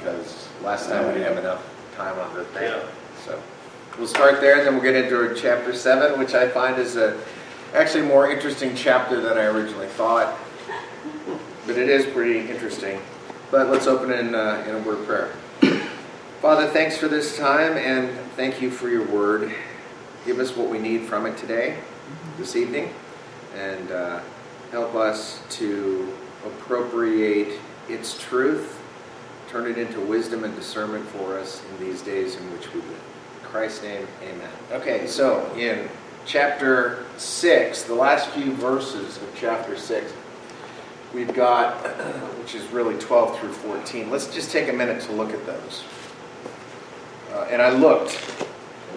because last time we didn't have enough time on the thing. So we'll start there, and then we'll get into chapter seven, which I find is a actually more interesting chapter than I originally thought. But it is pretty interesting. But let's open in, uh, in a word of prayer. Father, thanks for this time, and thank you for your word. Give us what we need from it today, this evening, and uh, help us to appropriate its truth, turn it into wisdom and discernment for us in these days in which we live. In Christ's name, amen. Okay, so in chapter 6, the last few verses of chapter 6, we've got, which is really 12 through 14. Let's just take a minute to look at those. Uh, and I looked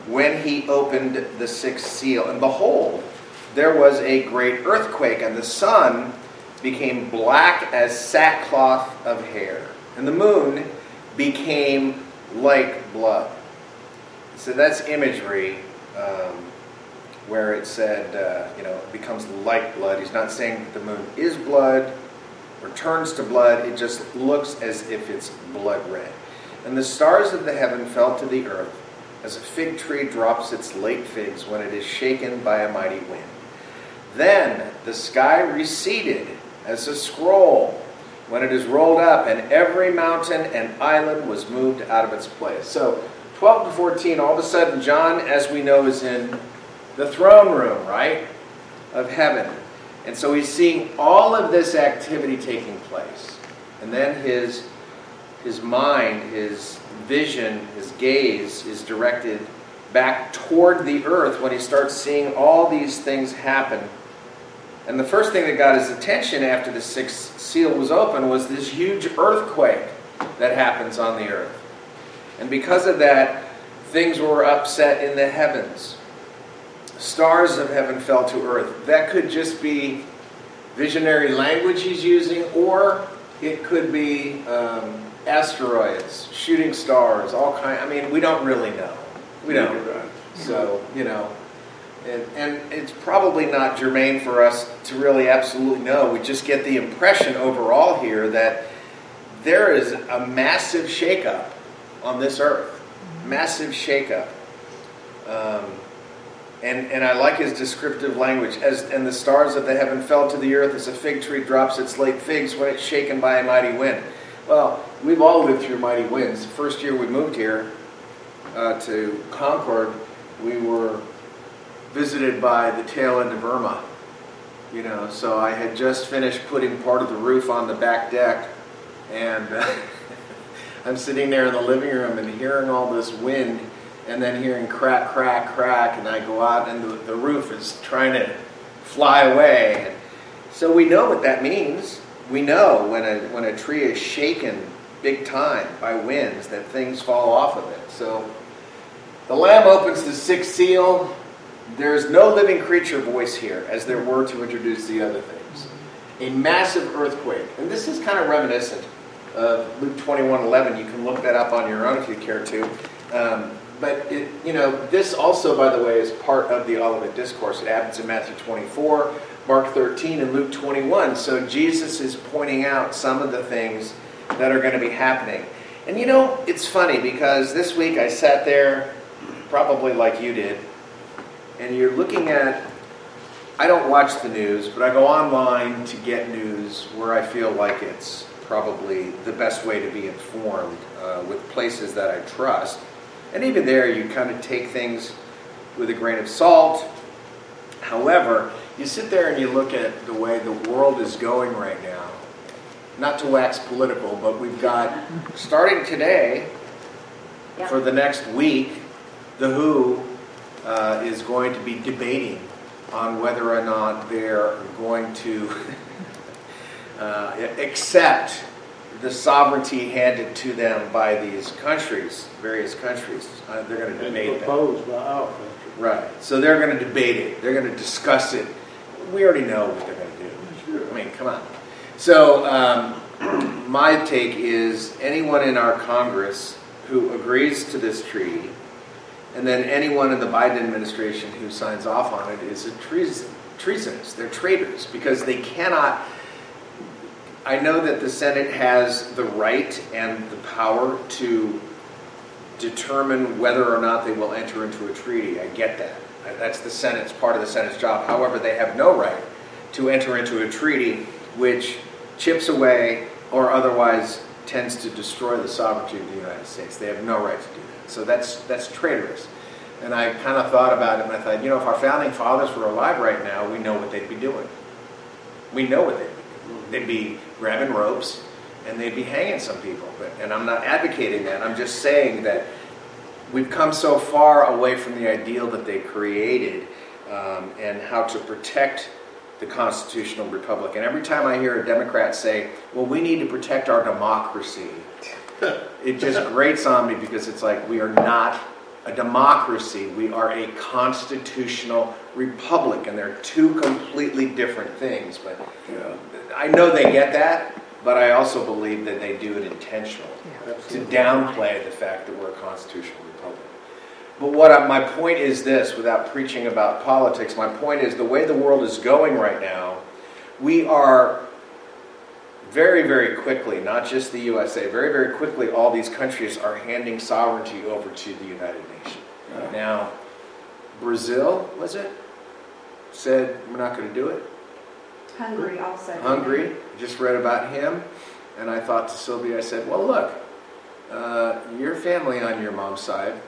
when he opened the sixth seal, and behold, there was a great earthquake, and the sun became black as sackcloth of hair, and the moon became like blood. So that's imagery um, where it said, uh, you know, it becomes like blood. He's not saying that the moon is blood or turns to blood, it just looks as if it's blood red. And the stars of the heaven fell to the earth as a fig tree drops its late figs when it is shaken by a mighty wind. Then the sky receded as a scroll when it is rolled up, and every mountain and island was moved out of its place. So, 12 to 14, all of a sudden, John, as we know, is in the throne room, right, of heaven. And so he's seeing all of this activity taking place. And then his, his mind, his vision, his gaze is directed back toward the earth when he starts seeing all these things happen. And the first thing that got his attention after the sixth seal was open was this huge earthquake that happens on the earth. And because of that, things were upset in the heavens. Stars of heaven fell to earth. That could just be visionary language he's using, or it could be um, asteroids, shooting stars, all kind. I mean, we don't really know. We don't. So you know, and, and it's probably not germane for us to really absolutely know. We just get the impression overall here that there is a massive shakeup on this earth, massive shakeup. Um, and, and I like his descriptive language. As and the stars of the heaven fell to the earth as a fig tree drops its late figs when it's shaken by a mighty wind. Well, we've all lived through mighty winds. The first year we moved here uh, to Concord, we were visited by the tail end of Irma. You know, so I had just finished putting part of the roof on the back deck, and uh, I'm sitting there in the living room and hearing all this wind, and then hearing crack, crack, crack, and I go out and the, the roof is trying to fly away. So we know what that means. We know when a when a tree is shaken big time by winds that things fall off of it. So the Lamb opens the sixth seal. There's no living creature voice here, as there were to introduce the other things. A massive earthquake. And this is kind of reminiscent of Luke 21 11. You can look that up on your own if you care to. Um, but it, you know, this also, by the way, is part of the Olivet Discourse. It happens in Matthew 24, Mark 13, and Luke 21. So Jesus is pointing out some of the things that are going to be happening. And you know, it's funny because this week I sat there, probably like you did, and you're looking at. I don't watch the news, but I go online to get news where I feel like it's probably the best way to be informed uh, with places that I trust. And even there, you kind of take things with a grain of salt. However, you sit there and you look at the way the world is going right now. Not to wax political, but we've got, starting today, Yep. for the next week, the WHO uh, is going to be debating on whether or not they're going to uh, accept the sovereignty handed to them by these countries, various countries. Uh, they're going to debate that. proposed by our country. Right. So they're going to debate it. They're going to discuss it. We already know what they're going to do. Sure. I mean, come on. So um, my take is anyone in our Congress who agrees to this treaty, and then anyone in the Biden administration who signs off on it is a treason, treasonous. They're traitors because they cannot I know that the Senate has the right and the power to determine whether or not they will enter into a treaty. I get that. That's the Senate's part of the Senate's job. However, they have no right to enter into a treaty which chips away or otherwise tends to destroy the sovereignty of the United States. They have no right to do. So that's that's traitorous. And I kind of thought about it and I thought, you know, if our founding fathers were alive right now, we know what they'd be doing. We know what they'd be doing. They'd be grabbing ropes and they'd be hanging some people. But, and I'm not advocating that. I'm just saying that we've come so far away from the ideal that they created um, and how to protect the constitutional republic. And every time I hear a Democrat say, well, we need to protect our democracy, it just grates on me because it's like we are not a democracy, we are a constitutional republic, and they're two completely different things. But I know they get that, but I also believe that they do it intentionally yeah. to downplay the fact that we're a constitutional republic. But what I, my point is this, without preaching about politics, my point is the way the world is going right now, we are very, very quickly, not just the USA, very, very quickly, all these countries are handing sovereignty over to the United Nations. Yeah. Now, Brazil, was it? Said, we're not going to do it. Hungary also. Hungary, just read about him. And I thought to Sylvia, I said, well, look, uh, your family on your mom's side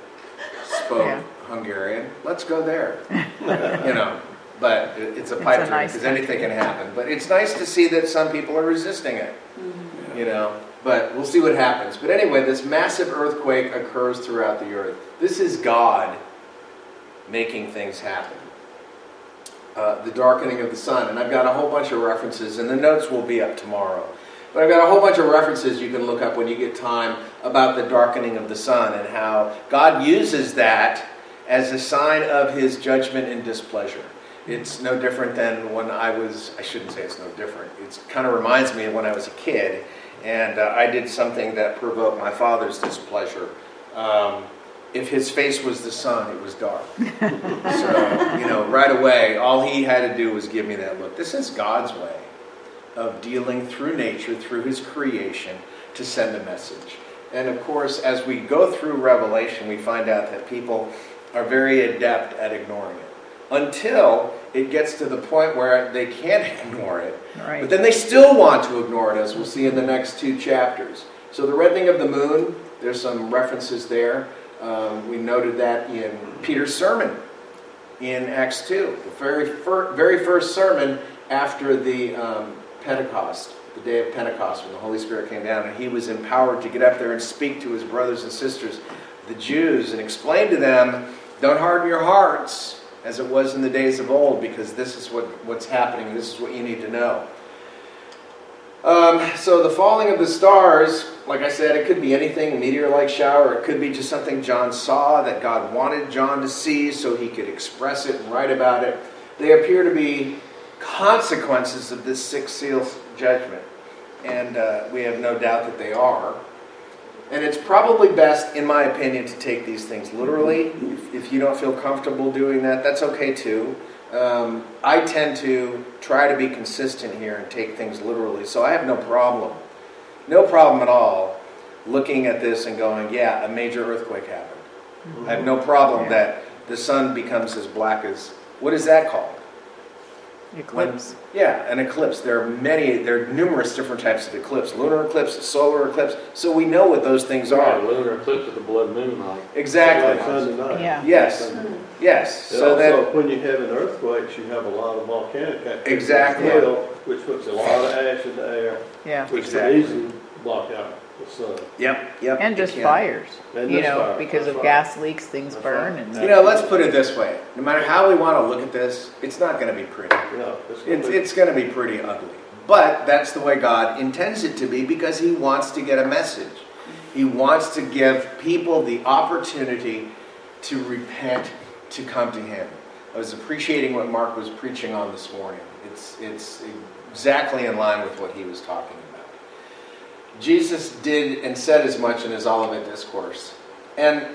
spoke yeah. Hungarian. Let's go there. you know, but it's a pipe dream nice because anything can happen. But it's nice to see that some people are resisting it. Mm-hmm. You know, but we'll see what happens. But anyway, this massive earthquake occurs throughout the earth. This is God making things happen. Uh, the darkening of the sun, and I've got a whole bunch of references, and the notes will be up tomorrow. But I've got a whole bunch of references you can look up when you get time about the darkening of the sun and how God uses that as a sign of his judgment and displeasure. It's no different than when I was, I shouldn't say it's no different. It kind of reminds me of when I was a kid and uh, I did something that provoked my father's displeasure. Um, if his face was the sun, it was dark. so, you know, right away, all he had to do was give me that look. This is God's way of dealing through nature, through his creation, to send a message. And of course, as we go through Revelation, we find out that people are very adept at ignoring it until it gets to the point where they can't ignore it. Right. But then they still want to ignore it, as we'll see in the next two chapters. So, the reddening of the moon, there's some references there. Um, we noted that in Peter's sermon in Acts 2, the very, fir- very first sermon after the um, Pentecost, the day of Pentecost, when the Holy Spirit came down, and he was empowered to get up there and speak to his brothers and sisters, the Jews, and explain to them, don't harden your hearts as it was in the days of old, because this is what, what's happening. This is what you need to know. Um, so the falling of the stars, like I said, it could be anything, a meteor-like shower. It could be just something John saw that God wanted John to see so he could express it and write about it. They appear to be consequences of this sixth seal judgment. And uh, we have no doubt that they are. And it's probably best, in my opinion, to take these things literally. If, if you don't feel comfortable doing that, that's okay too. Um, I tend to try to be consistent here and take things literally, so I have no problem, no problem at all, looking at this and going, yeah, a major earthquake happened. Mm-hmm. I have no problem yeah. that the sun becomes as black as, what is that called? Eclipse. When, yeah, an eclipse. There are many, there are numerous different types of eclipse. Lunar eclipse, solar eclipse. So we know what those things are. Yeah, lunar eclipse with the blood moon night. Exactly. Sunday night. Yeah. Yes. Yes. And so also, that when you have an earthquake, you have a lot of volcanic activity. Exactly. as well, Which puts a lot of ash in the air, Yeah. which Exactly. can easily block out the sun. Yep. Yep. And just fires. And You just know, fire. because That's of right. gas leaks, things That's burn right. and. You know, let's put it this way. No matter how we want to look at this, it's not going to be pretty. No, it's gonna It's, be- it's going to be pretty ugly. But that's the way God intends it to be because He wants to get a message. He wants to give people the opportunity to repent, to come to Him. I was appreciating what Mark was preaching on this morning. It's, it's exactly in line with what he was talking about. Jesus did and said as much in his Olivet Discourse. And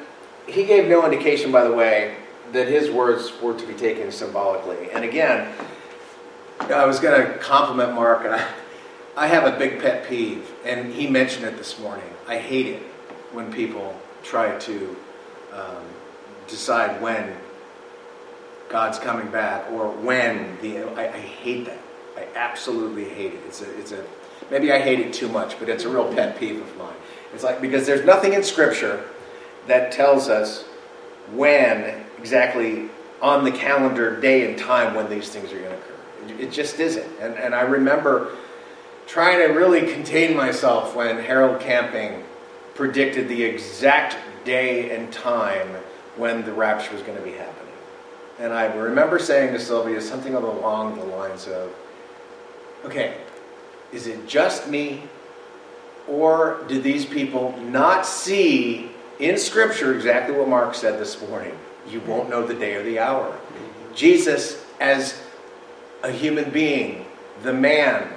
he gave no indication, by the way, that his words were to be taken symbolically. And again, I was going to compliment Mark, and I, I have a big pet peeve, and he mentioned it this morning. I hate it when people try to um, decide when God's coming back or when the. I, I hate that. I absolutely hate it. It's a. It's a. Maybe I hate it too much, but it's a real pet peeve of mine. It's like because there's nothing in Scripture that tells us when exactly on the calendar day and time when these things are going to occur. It, just isn't. And, and I remember trying to really contain myself when Harold Camping predicted the exact day and time when the rapture was going to be happening. And I remember saying to Sylvia something along the lines of, okay, is it just me? Or do these people not see in Scripture exactly what Mark said this morning? You won't know the day or the hour. Jesus, as a human being, the man,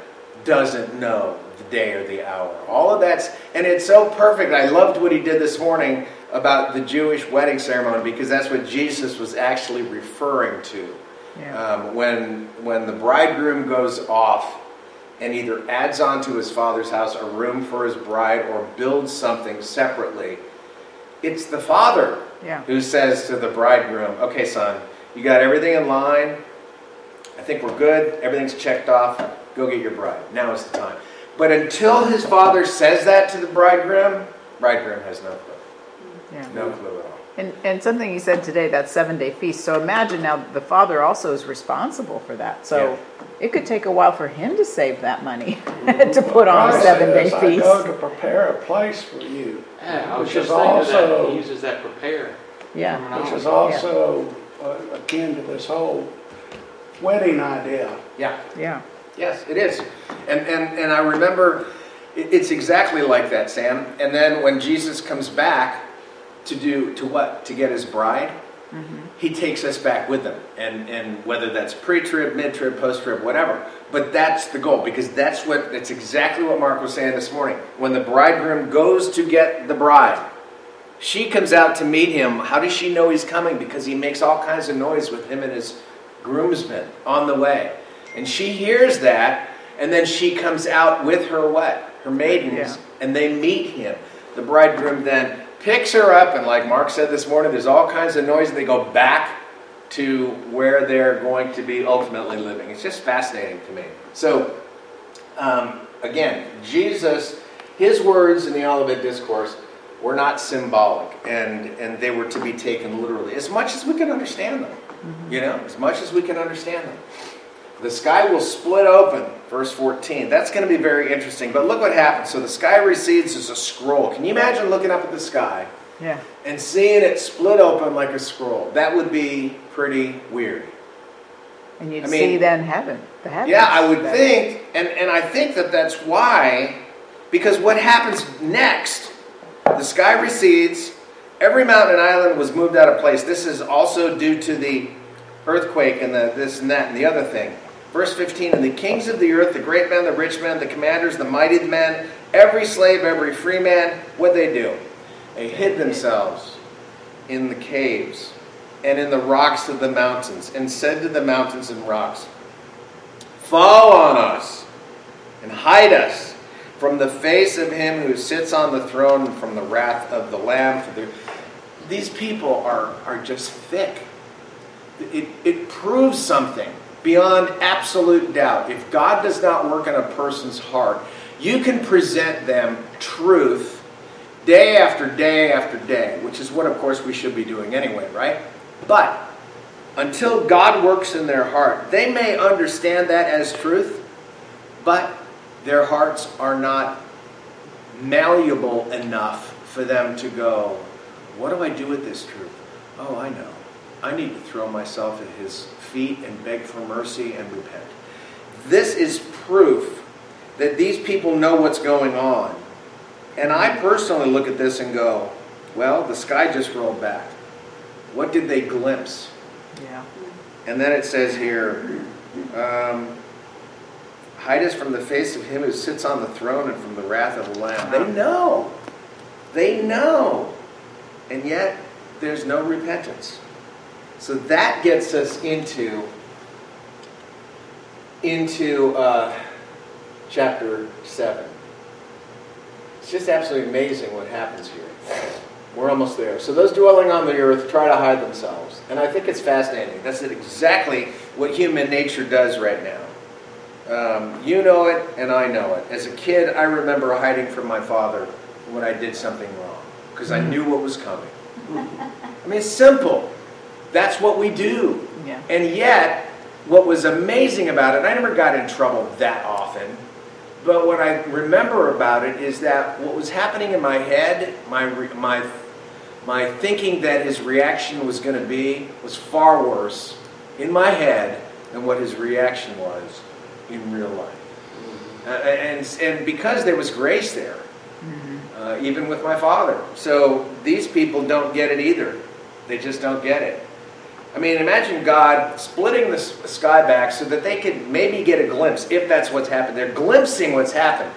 doesn't know the day or the hour. All of that's, and it's so perfect. I loved what he did this morning about the Jewish wedding ceremony because that's what Jesus was actually referring to. Yeah. Um, when, when the bridegroom goes off and either adds on to his father's house a room for his bride or builds something separately, it's the father Yeah. who says to the bridegroom, Okay, son, you got everything in line. I think we're good. Everything's checked off. Go get your bride. Now is the time. But until his father says that to the bridegroom, bridegroom has no clue. Yeah. No clue at all. And, and something you said today, that seven day feast. So imagine now the father also is responsible for that. So it could take a while for him to save that money to put on a seven day says, I go feast. to prepare a place for you, Yeah, I was Which just is thinking of that, also- he uses that prepare. Yeah. which is terminology. also uh, akin to this whole wedding idea. Yeah. Yeah. Yes, it is. And, and, and I remember it's exactly like that, Sam. And then when Jesus comes back to do, to what? To get his bride, Mm-hmm. he takes us back with him. And, and whether that's pre trib, mid trib, post trib, whatever. But that's the goal because that's what, that's exactly what Mark was saying this morning. When the bridegroom goes to get the bride, she comes out to meet him. How does she know he's coming? Because he makes all kinds of noise with him and his groomsmen on the way. And she hears that, and then she comes out with her what? Her maidens, Yeah. and they meet him. The bridegroom then picks her up, and like Mark said this morning, there's all kinds of noise, and they go back to where they're going to be ultimately living. It's just fascinating to me. So, um, again, Jesus, his words in the Olivet Discourse were not symbolic, and, and they were to be taken literally, as much as we can understand them. You know, as much as we can understand them. The sky will split open, verse 14. That's going to be very interesting. But look what happens. So the sky recedes as a scroll. Can you imagine looking up at the sky Yeah. and seeing it split open like a scroll? That would be pretty weird. And you'd I mean- see then heaven, the heavens. Yeah, I would think, and, and I think that that's why, because what happens next, the sky recedes, every mountain and island was moved out of place. This is also due to the earthquake and the this and that and the other thing. Verse 15, and the kings of the earth, the great men, the rich men, the commanders, the mighty men, every slave, every free man, what they do? They hid themselves in the caves and in the rocks of the mountains, and said to the mountains and rocks, Fall on us and hide us from the face of him who sits on the throne and from the wrath of the Lamb. These people are, are just thick. It, it proves something beyond absolute doubt. If God does not work in a person's heart, you can present them truth day after day after day, which is what, of course, we should be doing anyway, right? But until God works in their heart, they may understand that as truth, but their hearts are not malleable enough for them to go, What do I do with this truth? Oh, I know. I need to throw myself at his feet and beg for mercy and repent. This is proof that these people know what's going on. And I personally look at this and go, Well, the sky just rolled back. What did they glimpse? Yeah. And then it says here, um, hide us from the face of him who sits on the throne and from the wrath of the Lamb. They know. They know. And yet, there's no repentance. So that gets us into, into uh, chapter 7. It's just absolutely amazing what happens here. We're almost there. So those dwelling on the earth try to hide themselves. And I think it's fascinating. That's exactly what human nature does right now. Um, you know it, and I know it. As a kid, I remember hiding from my father when I did something wrong because I knew what was coming. I mean, it's simple. That's what we do. Yeah. And yet, what was amazing about it, I never got in trouble that often, but what I remember about it is that what was happening in my head, my, my, my thinking that his reaction was going to be, was far worse in my head than what his reaction was in real life. Uh, and, and because there was grace there, uh, even with my father. So these people don't get it either. They just don't get it. I mean, imagine God splitting the sky back so that they could maybe get a glimpse, if that's what's happened. They're glimpsing what's happened.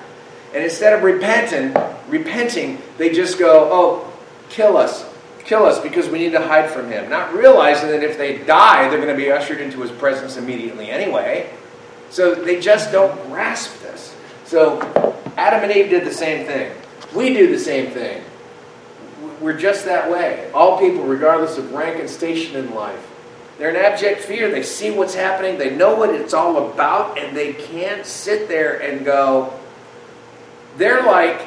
And instead of repenting, repenting, they just go, oh, kill us. Kill us because we need to hide from him. Not realizing that if they die, they're going to be ushered into his presence immediately anyway. So they just don't grasp this. So Adam and Eve did the same thing. We do the same thing. We're just that way. All people, regardless of rank and station in life, they're in abject fear. They see what's happening, they know what it's all about, and they can't sit there and go, they're like,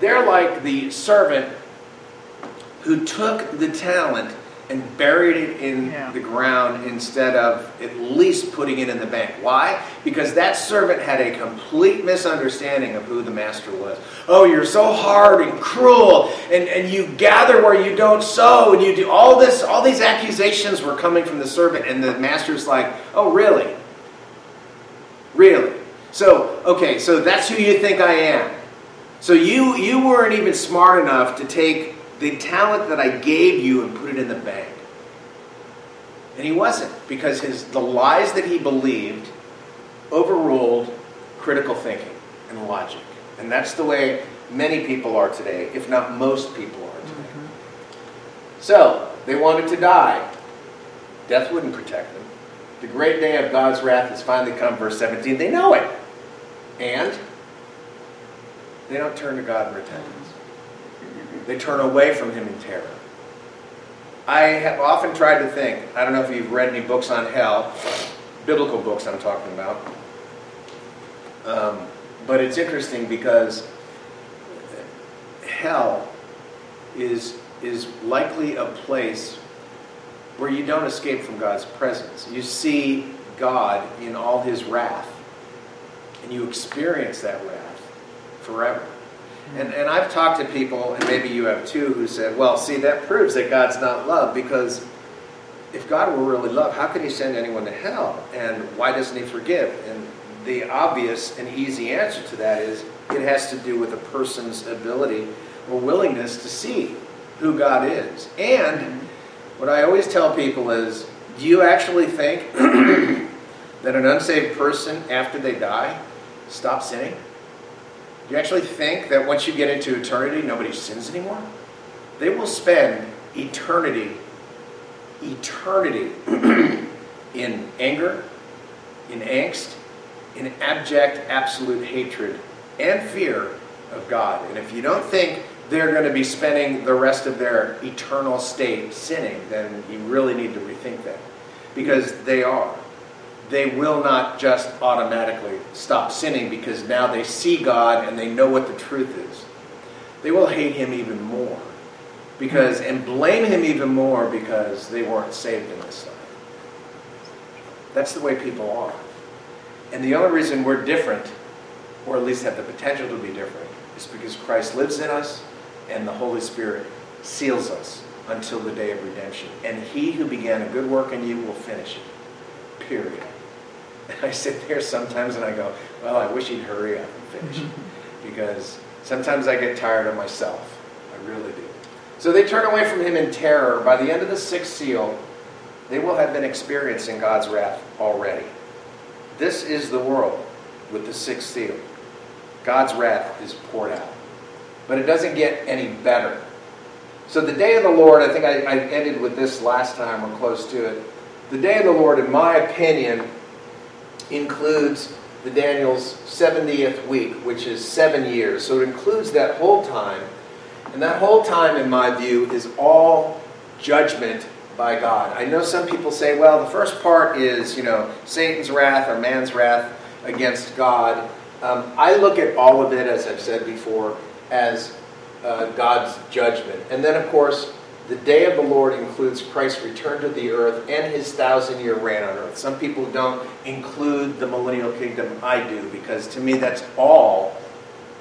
they're like the servant who took the talent and buried it in Yeah. the ground instead of at least putting it in the bank. Why? Because that servant had a complete misunderstanding of who the master was. Oh, you're so hard and cruel, and, and you gather where you don't sow, and you do all this, all these accusations were coming from the servant, and the master's like, Oh, really? Really? So, okay, so that's who you think I am. So you you weren't even smart enough to take the talent that I gave you and put it in the bank. And he wasn't because his the lies that he believed overruled critical thinking and logic. And that's the way many people are today, if not most people are today. Mm-hmm. So, they wanted to die. Death wouldn't protect them. The great day of God's wrath has finally come, verse 17. They know it. And they don't turn to God in repentance. They turn away from Him in terror. I have often tried to think, I don't know if you've read any books on hell, biblical books I'm talking about, um, but it's interesting because hell is, is likely a place where you don't escape from God's presence. You see God in all His wrath, and you experience that wrath forever. And, and I've talked to people, and maybe you have too, who said, well, see, that proves that God's not love because if God were really love, how could He send anyone to hell? And why doesn't He forgive? And the obvious and easy answer to that is it has to do with a person's ability or willingness to see who God is. And what I always tell people is do you actually think that an unsaved person, after they die, stops sinning? Do you actually think that once you get into eternity, nobody sins anymore? They will spend eternity, eternity in anger, in angst, in abject, absolute hatred and fear of God. And if you don't think they're going to be spending the rest of their eternal state sinning, then you really need to rethink that. Because they are. They will not just automatically stop sinning because now they see God and they know what the truth is. They will hate Him even more. Because and blame Him even more because they weren't saved in this life. That's the way people are. And the only reason we're different, or at least have the potential to be different, is because Christ lives in us and the Holy Spirit seals us until the day of redemption. And he who began a good work in you will finish it. Period. And I sit there sometimes and I go, well, I wish he'd hurry up and finish. Mm-hmm. Because sometimes I get tired of myself. I really do. So they turn away from him in terror. By the end of the sixth seal, they will have been experiencing God's wrath already. This is the world with the sixth seal. God's wrath is poured out. But it doesn't get any better. So the day of the Lord, I think I, I ended with this last time or close to it. The day of the Lord, in my opinion, includes the Daniel's 70th week, which is seven years. So it includes that whole time. And that whole time, in my view, is all judgment by God. I know some people say, well, the first part is, you know, Satan's wrath or man's wrath against God. Um, I look at all of it, as I've said before, as uh, God's judgment. And then, of course, the day of the Lord includes Christ's return to the earth and his thousand year reign on earth. Some people don't include the millennial kingdom. I do, because to me that's all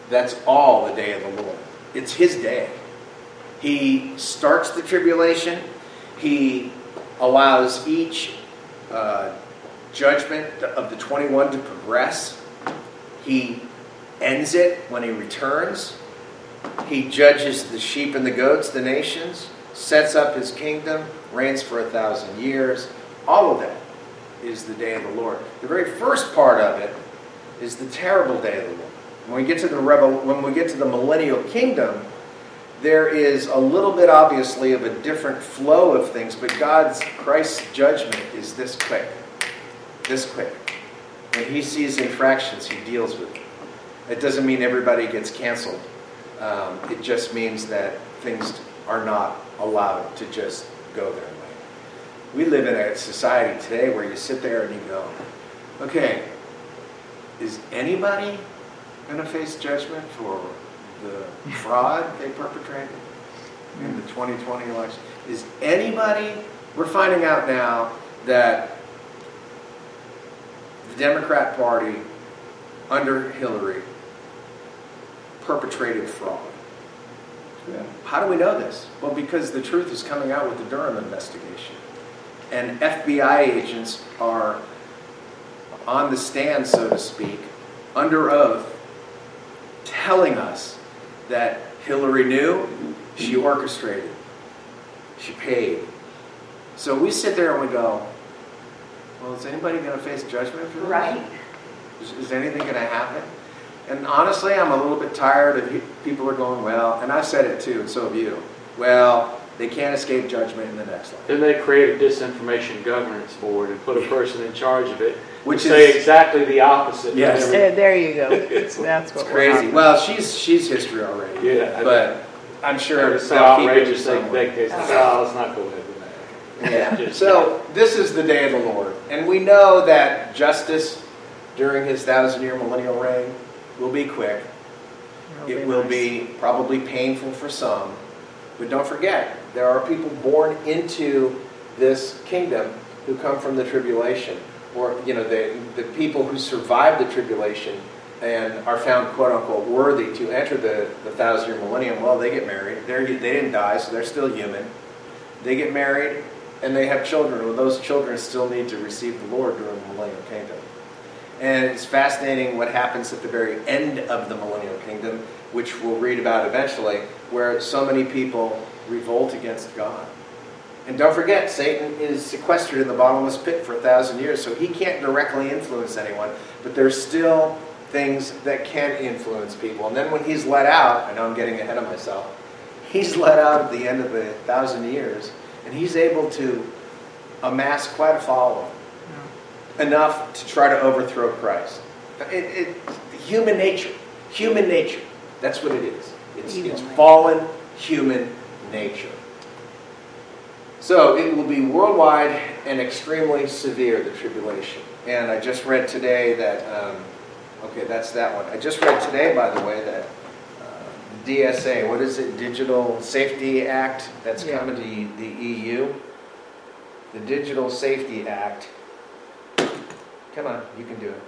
that's all the day of the Lord. It's his day. He starts the tribulation, he allows each uh, judgment of the 21 to progress, he ends it when he returns. He judges the sheep and the goats, the nations sets up his kingdom, reigns for a thousand years. All of that is the day of the Lord. The very first part of it is the terrible day of the Lord. When we get to the rebel, when we get to the millennial kingdom, there is a little bit obviously of a different flow of things, but God's Christ's judgment is this quick. This quick. When he sees infractions, he deals with it. It doesn't mean everybody gets canceled. Um, it just means that things are not allowed to just go their way. We live in a society today where you sit there and you go, okay, is anybody going to face judgment for the fraud they perpetrated in the 2020 election? Is anybody, we're finding out now that the Democrat Party under Hillary perpetrated fraud. Yeah. How do we know this? Well, because the truth is coming out with the Durham investigation. And FBI agents are on the stand, so to speak, under oath, telling us that Hillary knew, she orchestrated, she paid. So we sit there and we go, well, is anybody going to face judgment for this? Right. Is, is anything going to happen? And honestly, I'm a little bit tired of people are going, well, and I've said it too, and so have you. Well, they can't escape judgment in the next life. Then they create a disinformation governance board and put a person in charge of it. Which who say exactly the opposite. of Yes. everything. There there you go. That's what It's we're crazy. Well, she's she's history already. Yeah, But I'm sure It's so they'll keep it outrageous, they, somewhere. they, they oh. oh, let's not go ahead with that. Yeah. Just- So this is the day of the Lord, and we know that justice during His thousand-year millennial reign will be quick. It'll It will nice. be probably painful for some, but don't forget, there are people born into this kingdom who come from the tribulation, or you know, the the people who survive the tribulation and are found quote unquote worthy to enter the the thousand year millennium. Well, they get married. They're, they didn't die, so they're still human. They get married and they have children. Well, those children still need to receive the Lord during the millennial kingdom. And it's fascinating what happens at the very end of the millennial kingdom, which we'll read about eventually, where so many people revolt against God. And don't forget, Satan is sequestered in the bottomless pit for a thousand years, so he can't directly influence anyone, but there's still things that can influence people. And then when he's let out, I know I'm getting ahead of myself, he's let out at the end of the thousand years, and he's able to amass quite a following enough to try to overthrow Christ. It, it, human nature, human nature. That's what it is. It's, it's fallen human nature. So it will be worldwide and extremely severe, the tribulation. And I just read today that, um, okay, that's that one. I just read today, by the way, that uh, DSA, what is it, Digital Safety Act, that's Yeah. coming to the EU. The Digital Safety Act, come on, you can do it.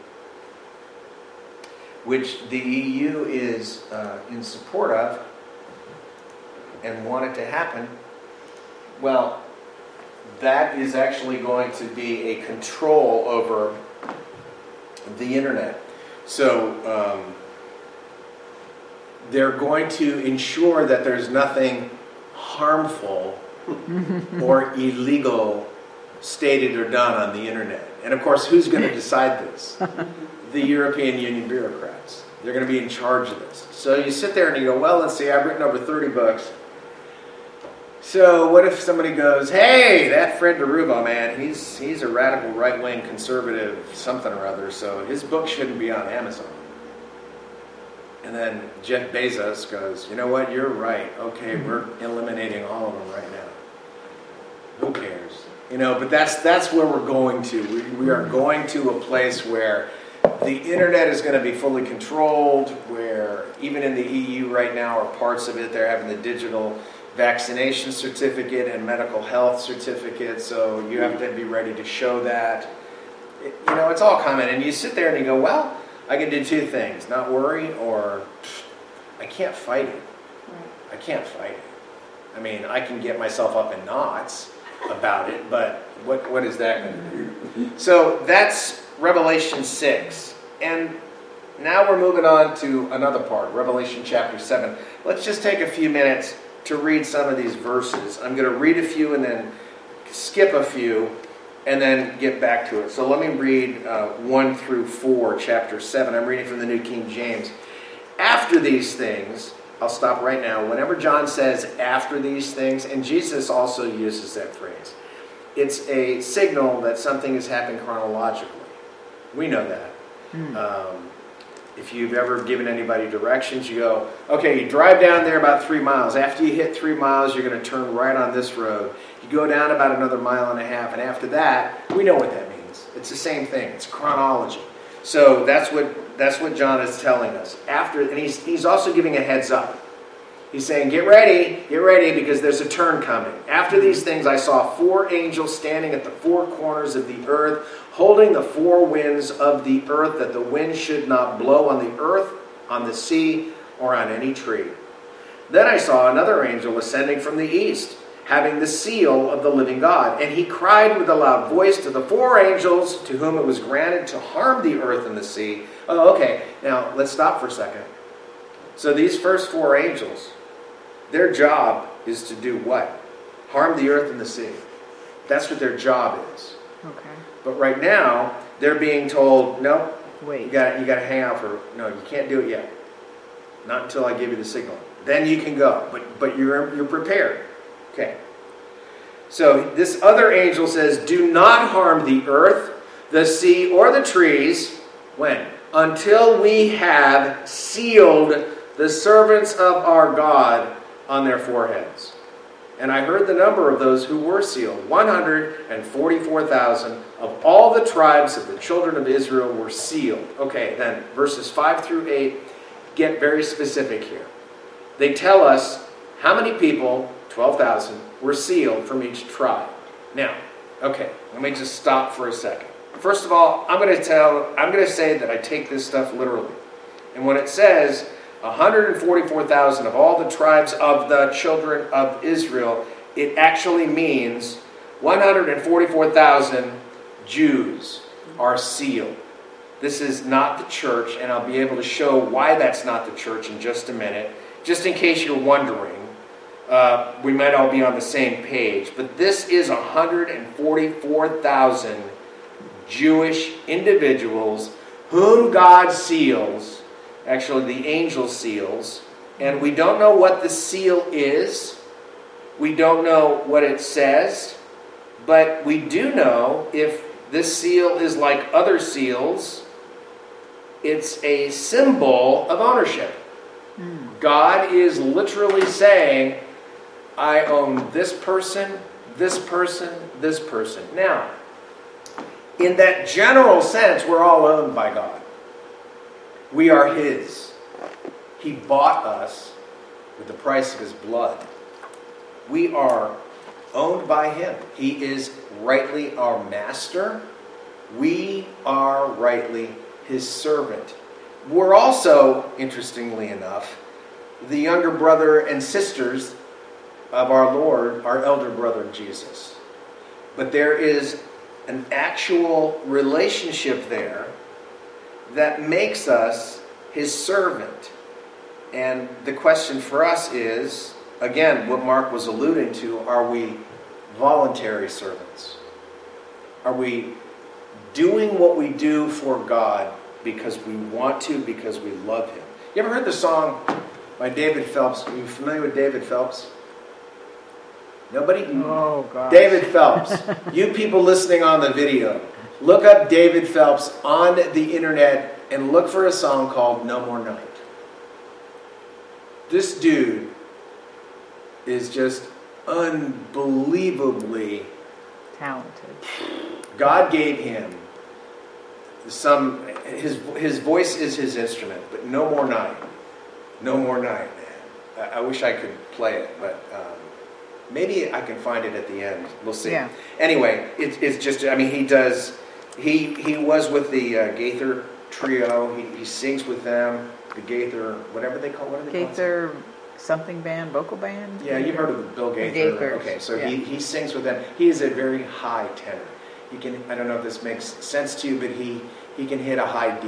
Which the EU is uh, in support of and want it to happen. Well, that is actually going to be a control over the internet. So um, they're going to ensure that there's nothing harmful or illegal stated or done on the internet. And of course, who's going to decide this? the European Union bureaucrats. They're going to be in charge of this. So you sit there and you go, well, let's see, I've written over 30 books. So what if somebody goes, "Hey, that Fred DeRubo man, he's he's a radical right-wing conservative something or other, so his book shouldn't be on Amazon." And then Jeff Bezos goes, "You know what? You're right. Okay, we're eliminating all of them right now. Who cares?" You know, but that's that's where we're going to. We, we are going to a place where the internet is going to be fully controlled, where even in the EU right now, or parts of it, they're having the digital vaccination certificate and medical health certificate, so you have to be ready to show that. It- you know, it's all coming, and you sit there and you go, well, I can do two things not worry, or I can't fight it. I can't fight it. I mean, I can get myself up in knots about it, but what, what is that going to do? So that's Revelation 6. And now we're moving on to another part, Revelation chapter 7. Let's just take a few minutes to read some of these verses. I'm going to read a few and then skip a few and then get back to it. So let me read uh, 1 through 4, chapter 7. I'm reading from the New King James. After these things, I'll stop right now. Whenever John says after these things, and Jesus also uses that phrase, it's a signal that something has happened chronologically. We know that. Um, if you've ever given anybody directions, you go, okay, you drive down there about three miles. After you hit three miles, you're going to turn right on this road. You go down about another mile and a half, and after that, we know what that means. It's the same thing. It's chronology. So that's what that's what John is telling us. After, and he's he's also giving a heads up. He's saying, Get ready, get ready, because there's a turn coming. After these things, I saw four angels standing at the four corners of the earth, holding the four winds of the earth, that the wind should not blow on the earth, on the sea, or on any tree. Then I saw another angel ascending from the east, having the seal of the living God. And he cried with a loud voice to the four angels to whom it was granted to harm the earth and the sea. Oh, okay. Now, let's stop for a second. So these first four angels, their job is to do what? Harm the earth and the sea. That's what their job is. Okay. But right now, they're being told, no, you Wait. got you got to hang out for no, you can't do it yet. Not until I give you the signal. Then you can go. But but you're you're prepared. Okay. So this other angel says, "Do not harm the earth, the sea, or the trees when until we have sealed the servants of our God on their foreheads." And I heard the number of those who were sealed 144,000 of all the tribes of the children of Israel were sealed. Okay, then verses 5 through 8 get very specific here. They tell us how many people, 12,000, were sealed from each tribe. Now, okay, let me just stop for a second. First of all, I'm going to tell, I'm going to say that I take this stuff literally. And when it says 144,000 of all the tribes of the children of Israel, it actually means 144,000 Jews are sealed. This is not the church, and I'll be able to show why that's not the church in just a minute. Just in case you're wondering, uh, we might all be on the same page. But this is 144,000 Jewish individuals whom God seals, actually, the angel seals, and we don't know what the seal is. We don't know what it says, but we do know if this seal is like other seals, it's a symbol of ownership. God is literally saying, I own this person, this person, this person. Now, in that general sense, we're all owned by God. We are His. He bought us with the price of His blood. We are owned by Him. He is rightly our master. We are rightly His servant. We're also, interestingly enough, the younger brother and sisters of our Lord, our elder brother Jesus. But there is an actual relationship there that makes us his servant. And the question for us is again, what Mark was alluding to are we voluntary servants? Are we doing what we do for God because we want to, because we love Him? You ever heard the song by David Phelps? Are you familiar with David Phelps? Nobody? Oh, God. David Phelps. you people listening on the video, look up David Phelps on the internet and look for a song called No More Night. This dude is just unbelievably Talented. God gave him some his his voice is his instrument, but no more night, no more night, man. I, I wish I could play it, but um, maybe I can find it at the end. We'll see. Yeah. Anyway, it, it's just I mean he does he he was with the uh, Gaither trio. He, he sings with them. The Gaither whatever they call what are they called? Gaither something band, vocal band? Yeah, you've heard of Bill Gaither. Gaithers, Okay, so yeah. he, he sings with them. He is a very high tenor. He can I don't know if this makes sense to you, but he he can hit a high D,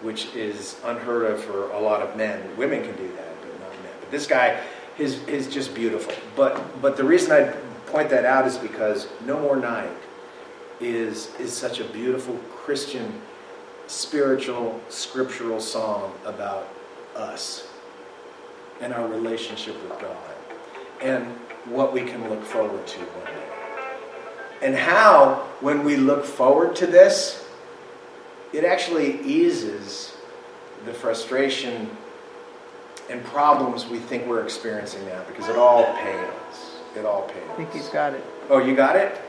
which is unheard of for a lot of men. Women can do that, but not men. But this guy, his is just beautiful. But but the reason I point that out is because No More Night is is such a beautiful Christian, spiritual, scriptural song about us and our relationship with God and what we can look forward to one day. And how, when we look forward to this, it actually eases the frustration and problems we think we're experiencing now because it all pales. It all pains I think he's got it. Oh, you got it?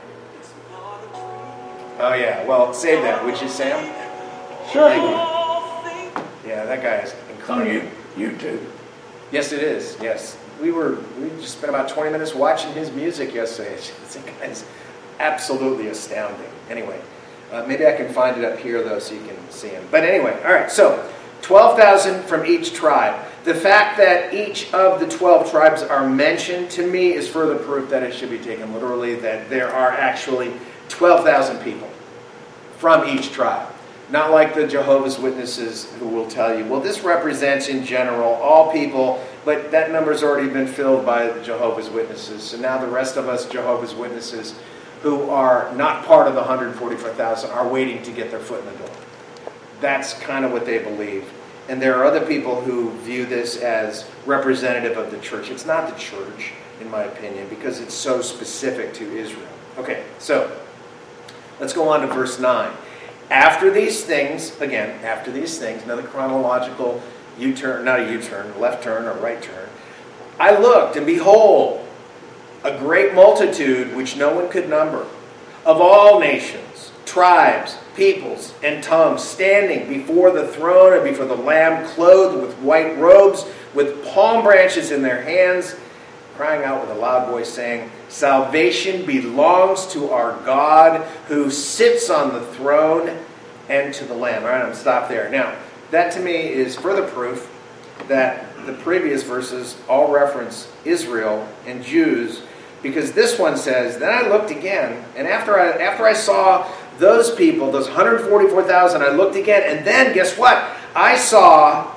Oh, yeah. Well, save that, would you, Sam? Sure. Thank you. Yeah, that guy is It's on incredible. you, too. Yes, it is. Yes, we were. We just spent about twenty minutes watching his music yesterday. It's, it's absolutely astounding. Anyway, uh, maybe I can find it up here though, so you can see him. But anyway, all right. So, twelve thousand from each tribe. The fact that each of the twelve tribes are mentioned to me is further proof that it should be taken literally. That there are actually twelve thousand people from each tribe. Not like the Jehovah's Witnesses who will tell you, well, this represents in general all people, but that number's already been filled by the Jehovah's Witnesses. So now the rest of us Jehovah's Witnesses who are not part of the 144,000 are waiting to get their foot in the door. That's kind of what they believe. And there are other people who view this as representative of the church. It's not the church, in my opinion, because it's so specific to Israel. Okay, so Let's go on to verse 9. After these things, again, after these things, another chronological U turn, not a U turn, left turn or right turn. I looked, and behold, a great multitude which no one could number, of all nations, tribes, peoples, and tongues, standing before the throne and before the Lamb, clothed with white robes, with palm branches in their hands crying out with a loud voice, saying, Salvation belongs to our God who sits on the throne and to the Lamb. All right, I'm stop there. Now, that to me is further proof that the previous verses all reference Israel and Jews, because this one says, Then I looked again, and after I, after I saw those people, those 144,000, I looked again, and then guess what? I saw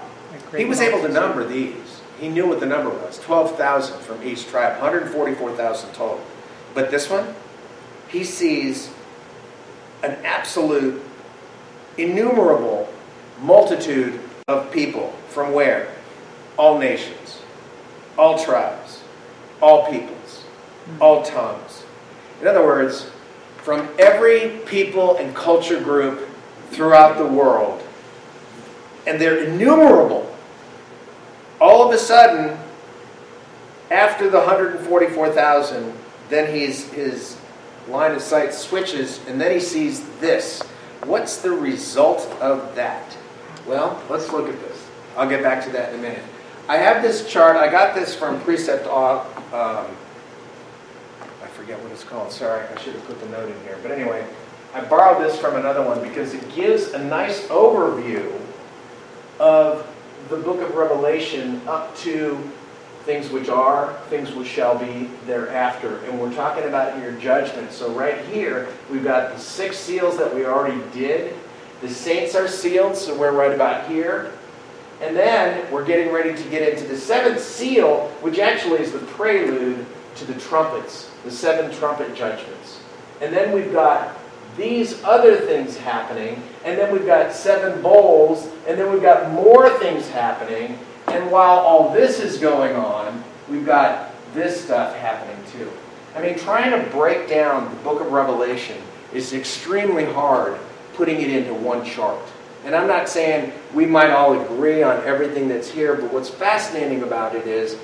he was able to number these. He knew what the number was 12,000 from each tribe, 144,000 total. But this one, he sees an absolute, innumerable multitude of people from where? All nations, all tribes, all peoples, all tongues. In other words, from every people and culture group throughout the world. And they're innumerable all of a sudden, after the 144,000, then he's, his line of sight switches, and then he sees this. What's the result of that? Well, let's look at this. I'll get back to that in a minute. I have this chart. I got this from Precept. Um, forget what it's called. Sorry, I should have put the note in here. But anyway, I borrowed this from another one because it gives a nice overview of the book of Revelation up to things which are, things which shall be thereafter. And we're talking about your judgment. So right here, we've got the six seals that we already did. The saints are sealed, so we're right about here. And then we're getting ready to get into the seventh seal, which actually is the prelude to the trumpets, the seven trumpet judgments. And then we've got these other things happening, and then we've got seven bowls, and then we've got more things happening. And while all this is going on, we've got this stuff happening too. I mean, trying to break down the book of Revelation is extremely hard putting it into one chart. And I'm not saying we might all agree on everything that's here, but what's fascinating about it is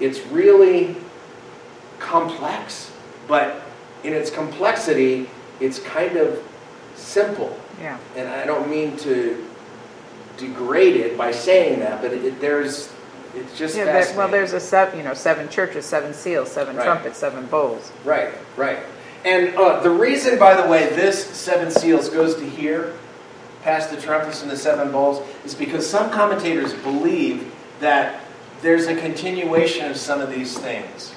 it's really complex, but in its complexity, it's kind of simple. Yeah. And I don't mean to degrade it by saying that, but it, it- there's, it's just Yeah, there, well, there's a seven, you know, seven churches, seven seals, seven Right. trumpets, seven bowls. Right, right. And uh, the reason, by the way, this seven seals goes to here, past the trumpets and the seven bowls, is because some commentators believe that there's a continuation of some of these things.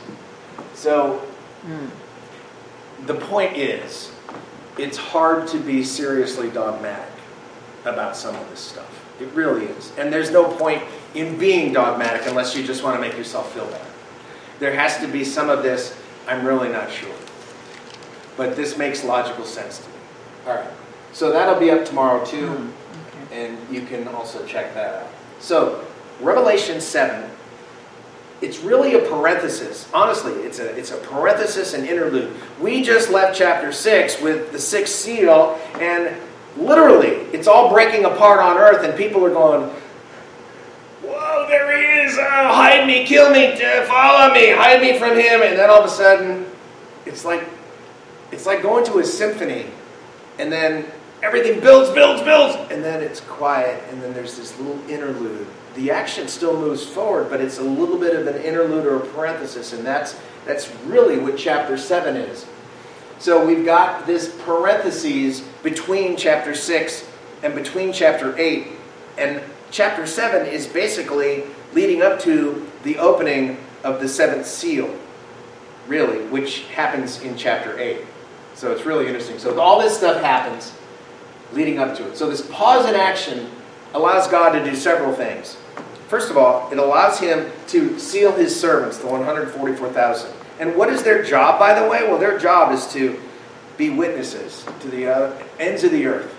So hmm. the point is, it's hard to be seriously dogmatic about some of this stuff. It really is. And there's no point in being dogmatic unless you just want to make yourself feel better. There has to be some of this, I'm really not sure. But this makes logical sense to me. All right. So that'll be up tomorrow too, hmm. Okay. and you can also check that out. So, Revelation 7, it's really a parenthesis. Honestly, it's a, it's a parenthesis and interlude. We just left chapter 6 with the sixth seal, and literally, it's all breaking apart on earth, and people are going, Whoa, there he is! Oh, hide me, kill me, uh, follow me, hide me from him. And then all of a sudden, it's like it's like going to a symphony, and then everything builds, builds, builds, and then it's quiet, and then there's this little interlude. The action still moves forward, but it's a little bit of an interlude or a parenthesis, and that's that's really what chapter seven is. So we've got this parentheses between chapter six and between chapter eight, and chapter seven is basically leading up to the opening of the seventh seal really, which happens in chapter 8. So it's really interesting. So all this stuff happens leading up to it. So this pause in action allows God to do several things. First of all, it allows him to seal his servants, the 144,000. And what is their job, by the way? Well, their job is to be witnesses to the uh, ends of the earth.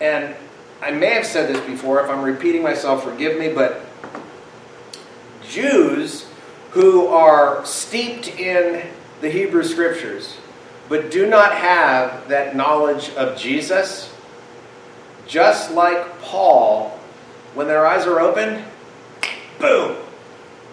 And I may have said this before. If I'm repeating myself, forgive me, but Jews who are steeped in the Hebrew scriptures but do not have that knowledge of Jesus, just like Paul, when their eyes are open, boom,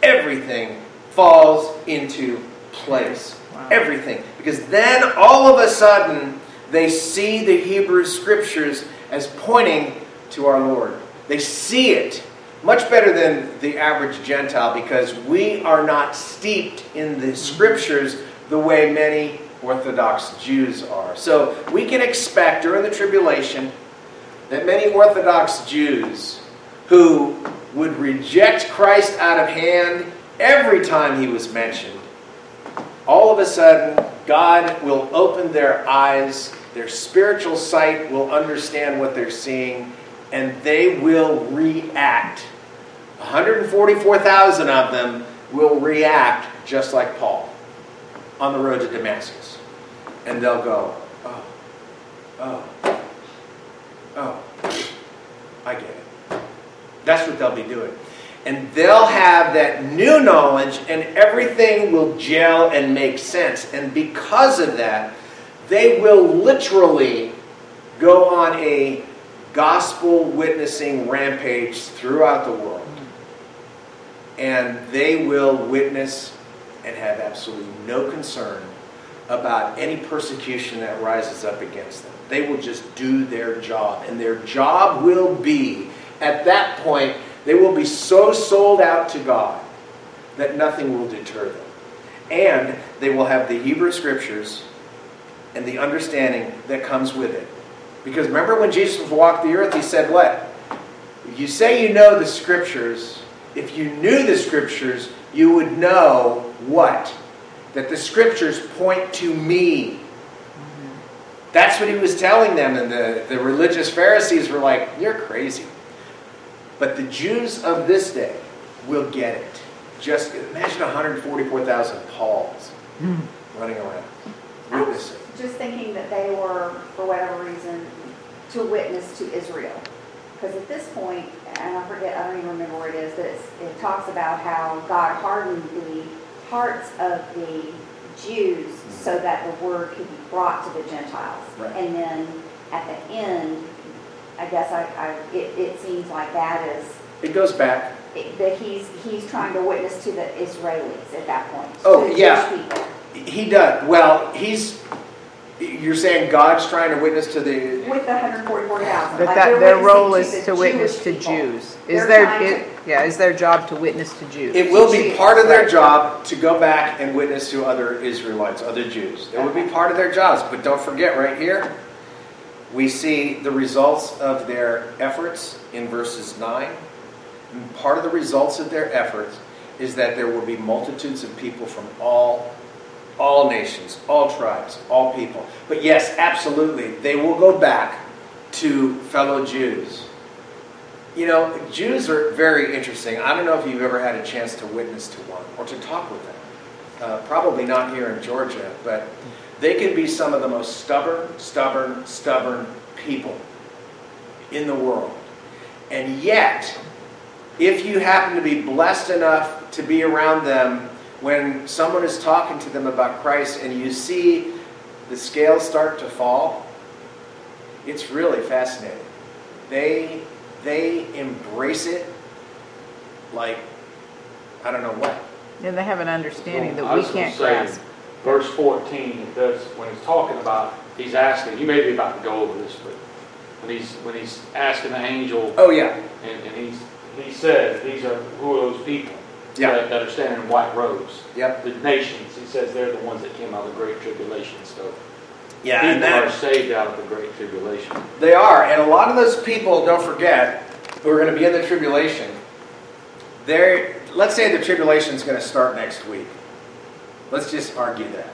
everything falls into place. Wow. Everything. Because then all of a sudden they see the Hebrew scriptures as pointing to our Lord. They see it much better than the average Gentile because we are not steeped in the mm-hmm. scriptures the way many Orthodox Jews are. So we can expect during the tribulation that many Orthodox Jews who would reject Christ out of hand every time he was mentioned, all of a sudden, God will open their eyes, their spiritual sight will understand what they're seeing, and they will react. 144,000 of them will react just like Paul on the road to Damascus. And they'll go, oh, oh, oh, I get it. That's what they'll be doing. And they'll have that new knowledge, and everything will gel and make sense. And because of that, they will literally go on a gospel witnessing rampage throughout the world. And they will witness and have absolutely no concern about any persecution that rises up against them. They will just do their job. And their job will be, at that point, they will be so sold out to God that nothing will deter them. And they will have the Hebrew scriptures and the understanding that comes with it. Because remember when Jesus walked the earth, he said, What? You say you know the scriptures. If you knew the scriptures, you would know what? That the scriptures point to me. That's what he was telling them. And the, the religious Pharisees were like, You're crazy. But the Jews of this day will get it. Just imagine 144,000 Pauls hmm. running around, I was witnessing. just thinking that they were, for whatever reason, to witness to Israel. Because at this point, and I forget, I don't even remember where it is, but it's, it talks about how God hardened the hearts of the Jews so that the word could be brought to the Gentiles. Right. And then at the end, I guess I, I, it, it seems like that is, It goes back. that he's, he's trying to witness to the Israelis at that point. Oh, yeah. He does. Well, he's. You're saying God's trying to witness to the. With the hundred forty-four thousand. But that, their role is to witness to Jews. Is They're their, trying it- yeah, is their job to witness to Jews? It will be part of their job to go back and witness to other Israelites, other Jews. It would be part of their jobs. But don't forget, right here, we see the results of their efforts in verses 9. And part of the results of their efforts is that there will be multitudes of people from all all nations, all tribes, all people. But yes, absolutely, they will go back to fellow Jews. You know, Jews are very interesting. I don't know if you've ever had a chance to witness to one or to talk with them. Uh, probably not here in Georgia, but they can be some of the most stubborn, stubborn, stubborn people in the world. And yet, if you happen to be blessed enough to be around them when someone is talking to them about Christ and you see the scales start to fall, it's really fascinating. They they embrace it like I don't know what. And they have an understanding I that we can't say, grasp. Verse 14, it does, when he's talking about, he's asking, you may be about to go over this, but when he's, when he's asking the angel, Oh yeah, and, and he's, he says, these are, who are those people? Yeah. That that are standing in white robes. yep, The nations, he says they're the ones that came out of the great tribulation, so. yeah, and People are saved out of the great tribulation. they are, and a lot of those people, don't forget, who are going to be in the tribulation. They're let's say the tribulation is going to start next week. Let's just argue that.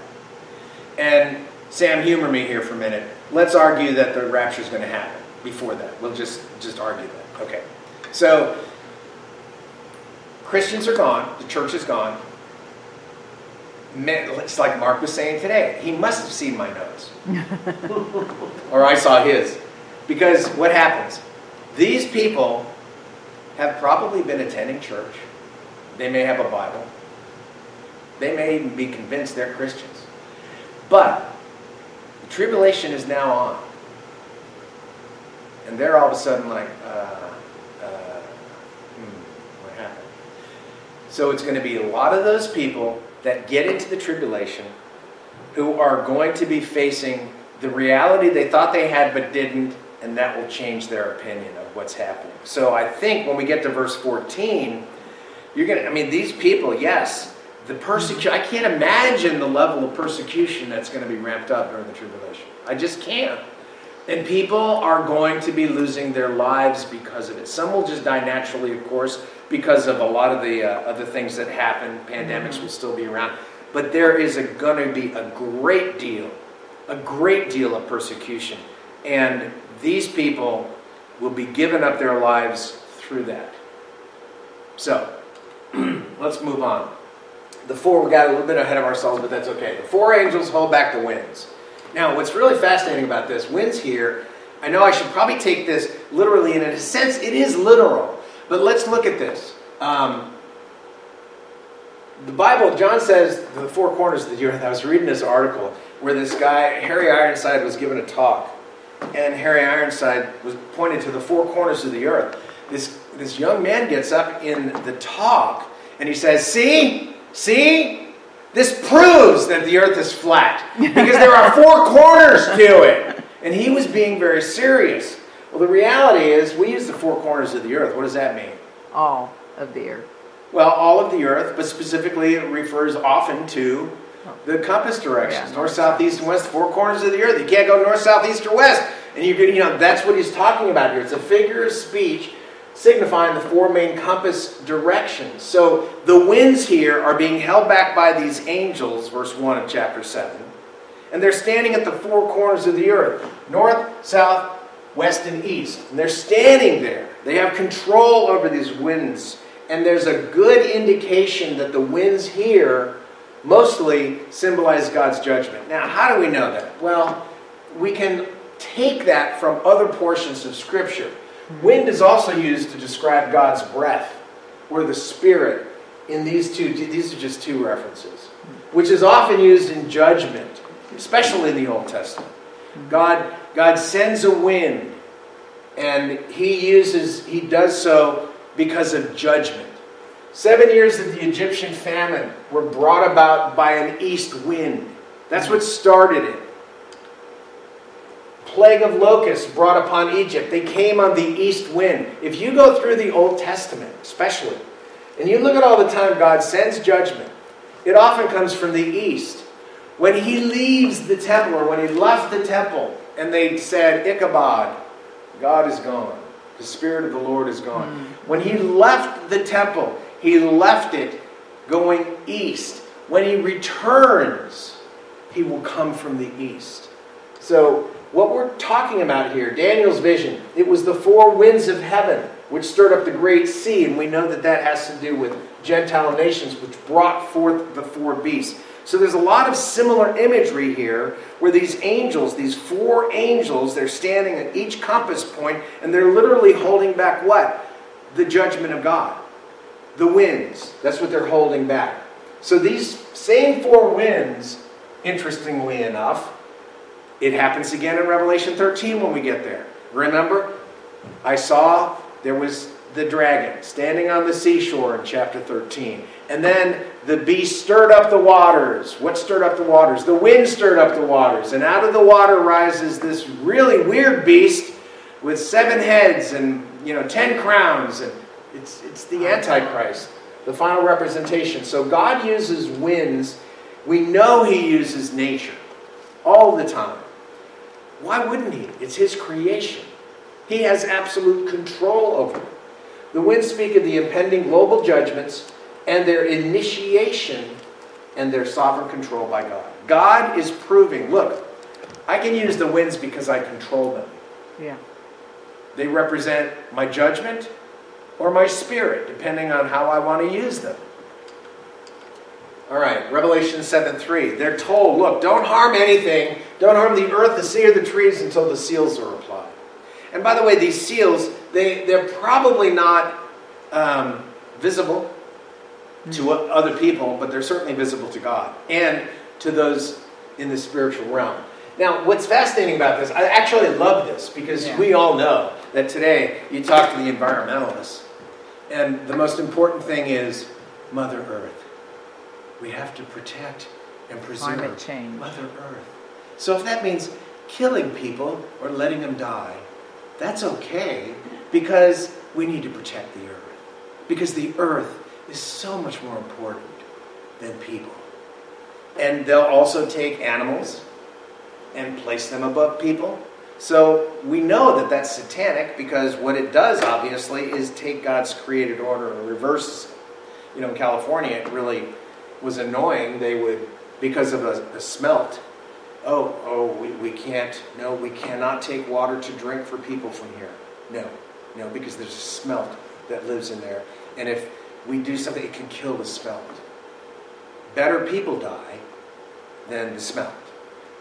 And Sam, humor me here for a minute. Let's argue that the rapture is going to happen before that. We'll just just argue that. Okay. So Christians are gone. The church is gone. It's like Mark was saying today. He must have seen my notes, or I saw his, because what happens? These people have probably been attending church. They may have a Bible. They may even be convinced they're Christians. But the tribulation is now on. And they're all of a sudden like, uh, uh, hmm, what happened? So it's going to be a lot of those people that get into the tribulation who are going to be facing the reality they thought they had but didn't, and that will change their opinion of what's happening. So I think when we get to verse 14, you're going to, I mean, these people, yes, the persecution, I can't imagine the level of persecution that's going to be ramped up during the tribulation. I just can't. And people are going to be losing their lives because of it. Some will just die naturally, of course, because of a lot of the uh, other things that happen. Pandemics will still be around. But there is going to be a great deal, a great deal of persecution. And these people will be giving up their lives through that. So, let's move on. The four, we got a little bit ahead of ourselves, but that's okay. The four angels hold back the winds. Now, what's really fascinating about this, winds here, I know I should probably take this literally, and in a sense, it is literal. But let's look at this. Um, the Bible, John says the four corners of the earth. I was reading this article where this guy, Harry Ironside, was giving a talk. And Harry Ironside was pointed to the four corners of the earth. This, this young man gets up in the talk and he says, See, see, this proves that the earth is flat because there are four corners to it. And he was being very serious. Well, the reality is, we use the four corners of the earth. What does that mean? All of the earth. Well, all of the earth, but specifically it refers often to the compass directions Yeah. north, south, east, and west, four corners of the earth. You can't go north, south, east, or west. And you you know, that's what he's talking about here. It's a figure of speech signifying the four main compass directions. So the winds here are being held back by these angels, verse 1 of chapter 7. And they're standing at the four corners of the earth north, south, west, and east. And they're standing there. They have control over these winds. And there's a good indication that the winds here mostly symbolize God's judgment. Now, how do we know that? Well, we can take that from other portions of Scripture. Wind is also used to describe God's breath, or the Spirit in these two, these are just two references, which is often used in judgment, especially in the Old Testament. God, God sends a wind, and he uses, he does so because of judgment. Seven years of the Egyptian famine were brought about by an east wind. That's what started it. Plague of locusts brought upon Egypt. They came on the east wind. If you go through the Old Testament, especially, and you look at all the time God sends judgment, it often comes from the east. When he leaves the temple, or when he left the temple, and they said, Ichabod, God is gone. The Spirit of the Lord is gone. Hmm. When he left the temple, he left it going east. When he returns, he will come from the east. So, what we're talking about here, Daniel's vision, it was the four winds of heaven which stirred up the great sea, and we know that that has to do with Gentile nations which brought forth the four beasts. So there's a lot of similar imagery here where these angels, these four angels, they're standing at each compass point and they're literally holding back what? The judgment of God. The winds. That's what they're holding back. So these same four winds, interestingly enough, it happens again in Revelation 13 when we get there. Remember? I saw there was the dragon standing on the seashore in chapter 13. And then the beast stirred up the waters. What stirred up the waters? The wind stirred up the waters. And out of the water rises this really weird beast with seven heads and, you know, ten crowns. And it's, it's the Antichrist, the final representation. So God uses winds. We know He uses nature all the time. Why wouldn't He? It's His creation. He has absolute control over it. The winds speak of the impending global judgments and their initiation and their sovereign control by God. God is proving, look, I can use the winds because I control them. Yeah. They represent my judgment or my spirit, depending on how I want to use them. All right, Revelation 7 3. They're told, look, don't harm anything, don't harm the earth, the sea, or the trees until the seals are applied. And by the way, these seals, they, they're probably not um, visible to other people, but they're certainly visible to God and to those in the spiritual realm. Now, what's fascinating about this, I actually love this because Yeah. we all know that today you talk to the environmentalists, and the most important thing is Mother Earth. We have to protect and preserve Climate change. Mother Earth. So if that means killing people or letting them die, that's okay because we need to protect the earth. Because the earth is so much more important than people. And they'll also take animals and place them above people. So we know that that's satanic because what it does, obviously, is take God's created order and reverses it. You know, in California, it really was annoying. They would, because of a, a smelt, oh, oh, we, we can't, no, we cannot take water to drink for people from here. No, no, because there's a smelt that lives in there. And if we do something, it can kill the smelt. Better people die than the smelt.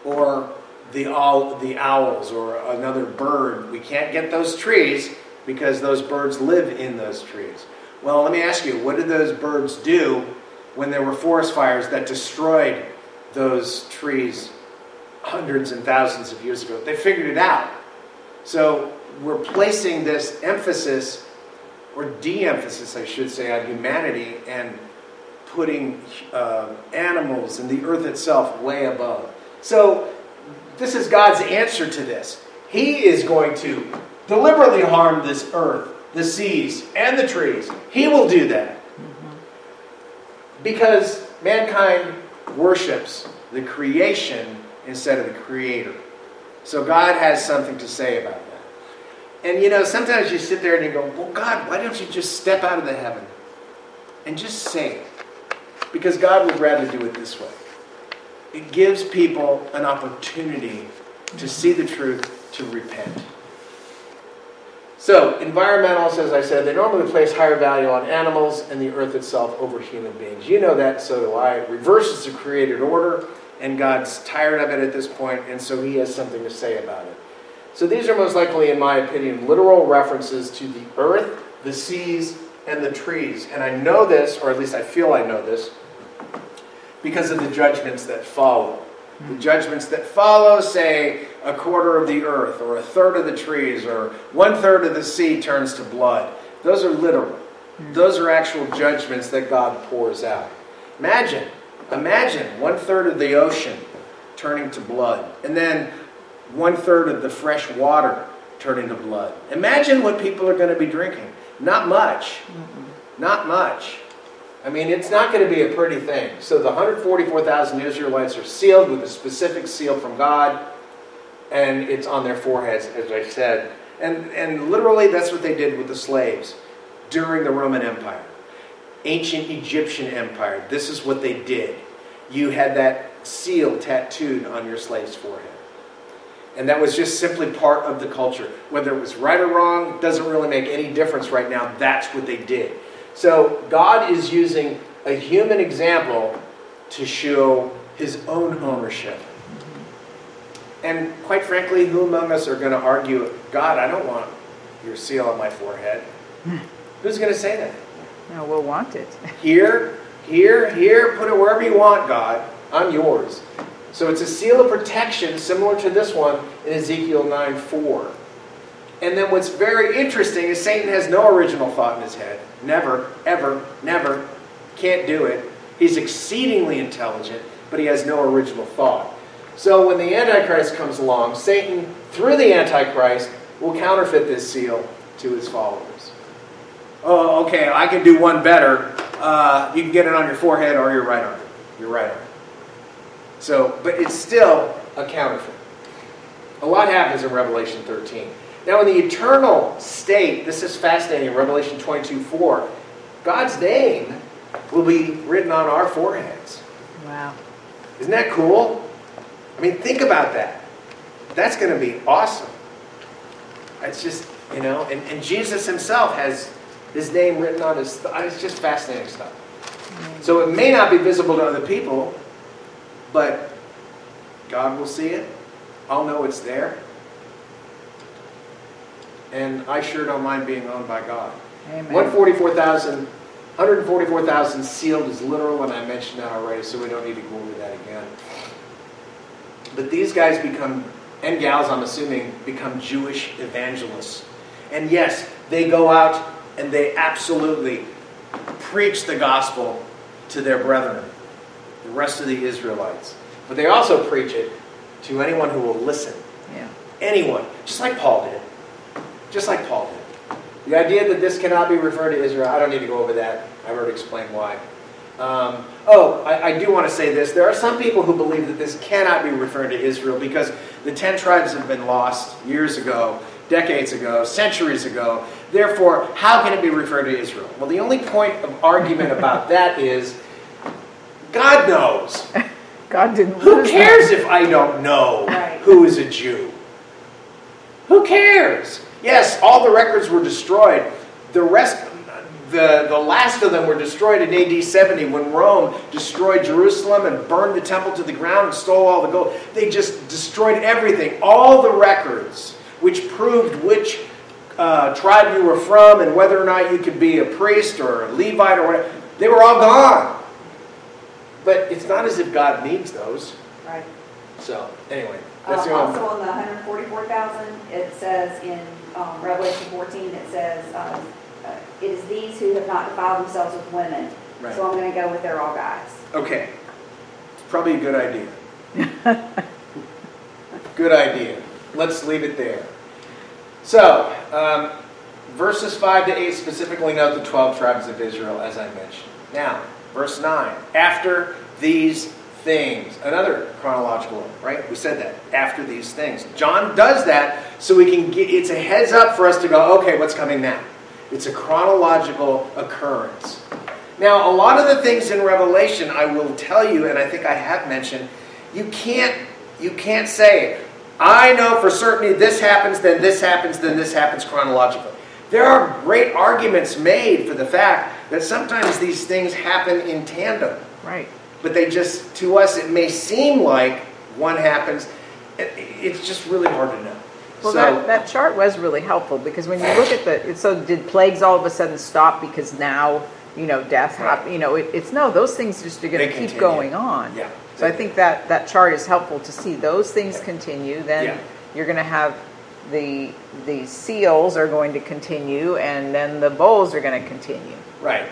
Or the, owl, the owls or another bird. We can't get those trees because those birds live in those trees. Well, let me ask you, what did those birds do when there were forest fires that destroyed those trees hundreds and thousands of years ago? They figured it out. So we're placing this emphasis, or de emphasis, I should say, on humanity and putting uh, animals and the earth itself way above. So this is God's answer to this. He is going to deliberately harm this earth, the seas, and the trees. He will do that. Because mankind worships the creation instead of the creator. So God has something to say about that. And you know, sometimes you sit there and you go, Well, God, why don't you just step out of the heaven and just it? Because God would rather do it this way. It gives people an opportunity to see the truth, to repent. So, environmentalists, as I said, they normally place higher value on animals and the earth itself over human beings. You know that, so do I. It reverses the created order, and God's tired of it at this point, and so he has something to say about it. So, these are most likely, in my opinion, literal references to the earth, the seas, and the trees. And I know this, or at least I feel I know this, because of the judgments that follow. The judgments that follow say a quarter of the earth, or a third of the trees, or one third of the sea turns to blood. Those are literal. Those are actual judgments that God pours out. Imagine, imagine one third of the ocean turning to blood, and then one third of the fresh water turning to blood. Imagine what people are going to be drinking. Not much. Not much. I mean, it's not going to be a pretty thing. So the 144,000 Israelites are sealed with a specific seal from God, and it's on their foreheads, as I said. And, and literally, that's what they did with the slaves during the Roman Empire. Ancient Egyptian Empire, this is what they did. You had that seal tattooed on your slave's forehead. And that was just simply part of the culture. Whether it was right or wrong doesn't really make any difference right now. That's what they did. So God is using a human example to show his own ownership. And quite frankly, who among us are going to argue, God, I don't want your seal on my forehead? Hmm. Who's going to say that? No, we'll want it. Here, here, here, put it wherever you want, God. I'm yours. So it's a seal of protection similar to this one in Ezekiel 9 4. And then what's very interesting is Satan has no original thought in his head. Never, ever, never. Can't do it. He's exceedingly intelligent, but he has no original thought. So when the Antichrist comes along, Satan, through the Antichrist, will counterfeit this seal to his followers. Oh, okay, I can do one better. Uh, you can get it on your forehead or your right arm. Your right arm. So, but it's still a counterfeit. A lot happens in Revelation 13. Now, in the eternal state, this is fascinating. Revelation 22 4, God's name will be written on our foreheads. Wow. Isn't that cool? I mean, think about that. That's going to be awesome. It's just, you know, and, and Jesus himself has his name written on his, it's just fascinating stuff. So it may not be visible to other people, but God will see it. I'll know it's there. And I sure don't mind being owned by God. Amen. 144,000 144,000 sealed is literal, and I mentioned that already, so we don't need to go over that again. But these guys become, and gals, I'm assuming, become Jewish evangelists. And yes, they go out and they absolutely preach the gospel to their brethren, the rest of the Israelites. But they also preach it to anyone who will listen. Yeah. Anyone, just like Paul did. Just like Paul did. The idea that this cannot be referred to Israel, I don't need to go over that. I've already explained why. Um, oh, I, I do want to say this. There are some people who believe that this cannot be referred to Israel because the ten tribes have been lost years ago, decades ago, centuries ago. Therefore, how can it be referred to Israel? Well, the only point of argument about that is God knows. God didn't Who lose cares if I don't know Right. who is a Jew? Who cares? Yes, all the records were destroyed. The rest, the, the last of them were destroyed in AD 70 when Rome destroyed Jerusalem and burned the temple to the ground and stole all the gold. They just destroyed everything. All the records which proved which uh, tribe you were from and whether or not you could be a priest or a Levite or whatever, they were all gone. But it's not as if God needs those. Right. So, anyway, that's Um, also on the hundred forty-four thousand, it says in, um, Revelation fourteen, it says, um, uh, it is these who have not defiled themselves with women. Right. So I'm gonna go with they're all guys. Okay. It's probably a good idea. good idea. Let's leave it there. So, um, verses 5 to 8 specifically note the 12 tribes of Israel, as I mentioned. Now, verse 9. After these things. Another chronological right? We said that. After these things. John does that so we can get, it's a heads up for us to go, okay, what's coming now? It's a chronological occurrence. Now, a lot of the things in Revelation, I will tell you, and I think I have mentioned, you can't you can't say, I know for certainty this happens, then this happens, then this happens chronologically. There are great arguments made for the fact that sometimes these things happen in tandem, Right. but they just, to us, it may seem like one happens. It's just really hard to know. Well, So- that, that chart was really helpful because when you look at the, so did plagues all of a sudden stop because now, you know, death happened, you know, it, it's, no, those things just are gonna keep continue. going on. Yeah. So I think that, that chart is helpful to see those things Yeah. continue, Yeah. then you're gonna have the, the seals are going to continue and then the bowls are gonna continue. Right.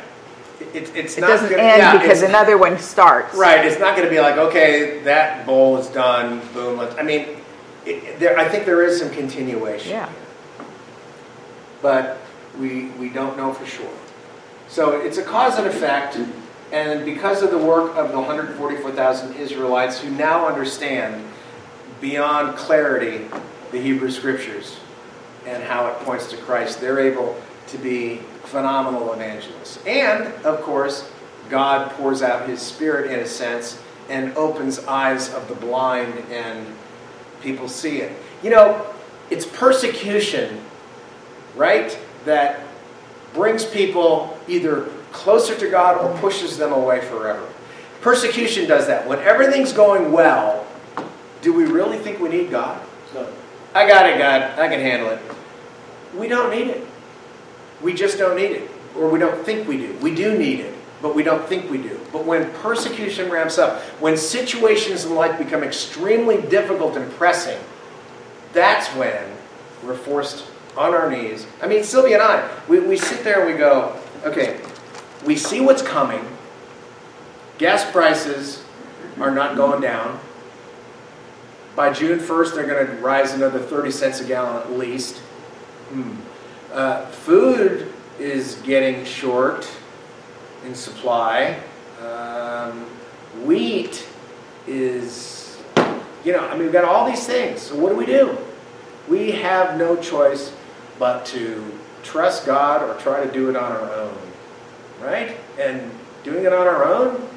It, it's It not doesn't gonna- end yeah, because another one starts. Right, it's not gonna be like, okay, that bowl is done, boom, let's, I mean, it, there, I think there is some continuation. Yeah. But we, we don't know for sure. So it's a cause and effect, and because of the work of the 144,000 Israelites who now understand beyond clarity the Hebrew Scriptures and how it points to Christ, they're able to be phenomenal evangelists. And, of course, God pours out His Spirit in a sense and opens eyes of the blind, and people see it. You know, it's persecution right? That brings people either closer to God or pushes them away forever. Persecution does that. When everything's going well, do we really think we need God? I got it, God. I can handle it. We don't need it. We just don't need it. Or we don't think we do. We do need it, but we don't think we do. But when persecution ramps up, when situations in life become extremely difficult and pressing, that's when we're forced on our knees. I mean, Sylvia and I, we, we sit there and we go, okay, we see what's coming. Gas prices are not going down. By June 1st, they're going to rise another 30 cents a gallon at least. Hmm. Uh, food is getting short in supply. Um, wheat is, you know, I mean, we've got all these things. So what do we do? We have no choice but to trust God or try to do it on our own. Right? And doing it on our own,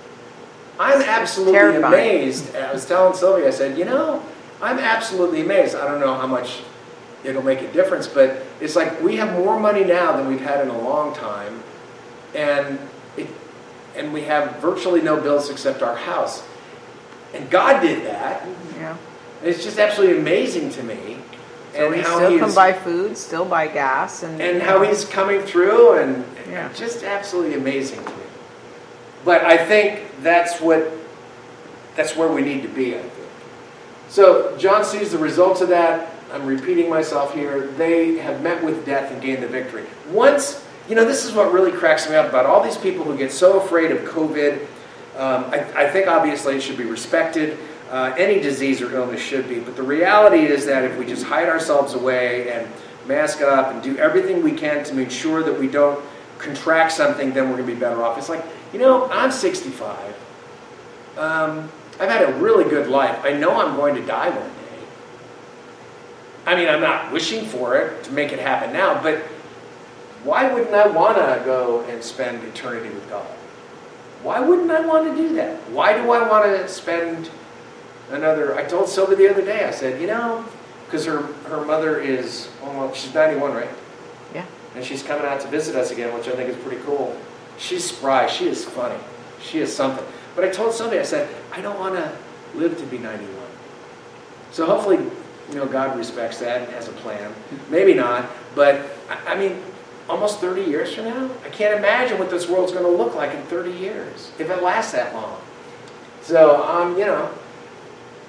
I'm absolutely terrifying. amazed. I was telling Sylvia, I said, you know, I'm absolutely amazed. I don't know how much it'll make a difference, but it's like we have more money now than we've had in a long time, and it, and we have virtually no bills except our house. And God did that. Yeah. It's just absolutely amazing to me. So and we how still can buy food, still buy gas and. and how he's coming through and Yeah. just absolutely amazing to me. But I think that's what that's where we need to be, I think. So John sees the results of that. I'm repeating myself here. They have met with death and gained the victory. Once, you know, this is what really cracks me up about all these people who get so afraid of COVID. Um, I, I think obviously it should be respected. Uh, any disease or illness should be. But the reality is that if we just hide ourselves away and mask up and do everything we can to make sure that we don't contract something, then we're going to be better off. It's like, you know, I'm 65. Um, I've had a really good life. I know I'm going to die one day. I mean, I'm not wishing for it to make it happen now, but why wouldn't I want to go and spend eternity with God? Why wouldn't I want to do that? Why do I want to spend another? I told Sylvia the other day, I said, you know, because her, her mother is, well, she's 91, right? Yeah. And she's coming out to visit us again, which I think is pretty cool. She's spry. She is funny. She is something. But I told somebody, I said, I don't want to live to be 91. So hopefully, you know, God respects that and has a plan. Maybe not, but I mean, almost 30 years from now, I can't imagine what this world's going to look like in 30 years if it lasts that long. So, um, you know,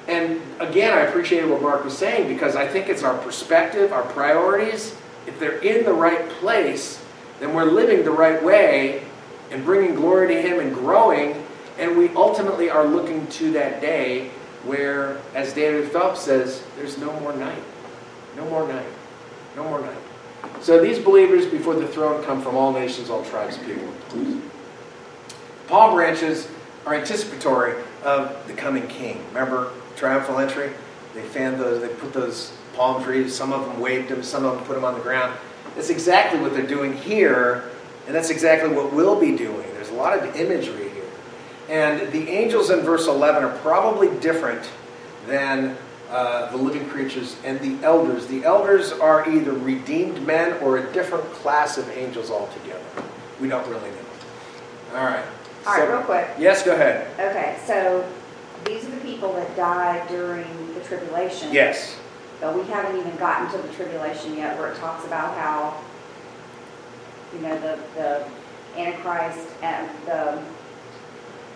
and again, I appreciate what Mark was saying because I think it's our perspective, our priorities. If they're in the right place, then we're living the right way and bringing glory to Him and growing. And we ultimately are looking to that day where, as David Phelps says, there's no more night. No more night. No more night. So these believers before the throne come from all nations, all tribes, people. Palm branches are anticipatory of the coming king. Remember triumphal entry? They fanned those, they put those palm trees, some of them waved them, some of them put them on the ground. That's exactly what they're doing here, and that's exactly what we'll be doing. There's a lot of imagery here. And the angels in verse 11 are probably different than uh, the living creatures and the elders. The elders are either redeemed men or a different class of angels altogether. We don't really know. All right. All right, So- real quick. Yes, go ahead. Okay, so these are the people that died during the tribulation. Yes. But we haven't even gotten to the tribulation yet where it talks about how, you know, the, the Antichrist and the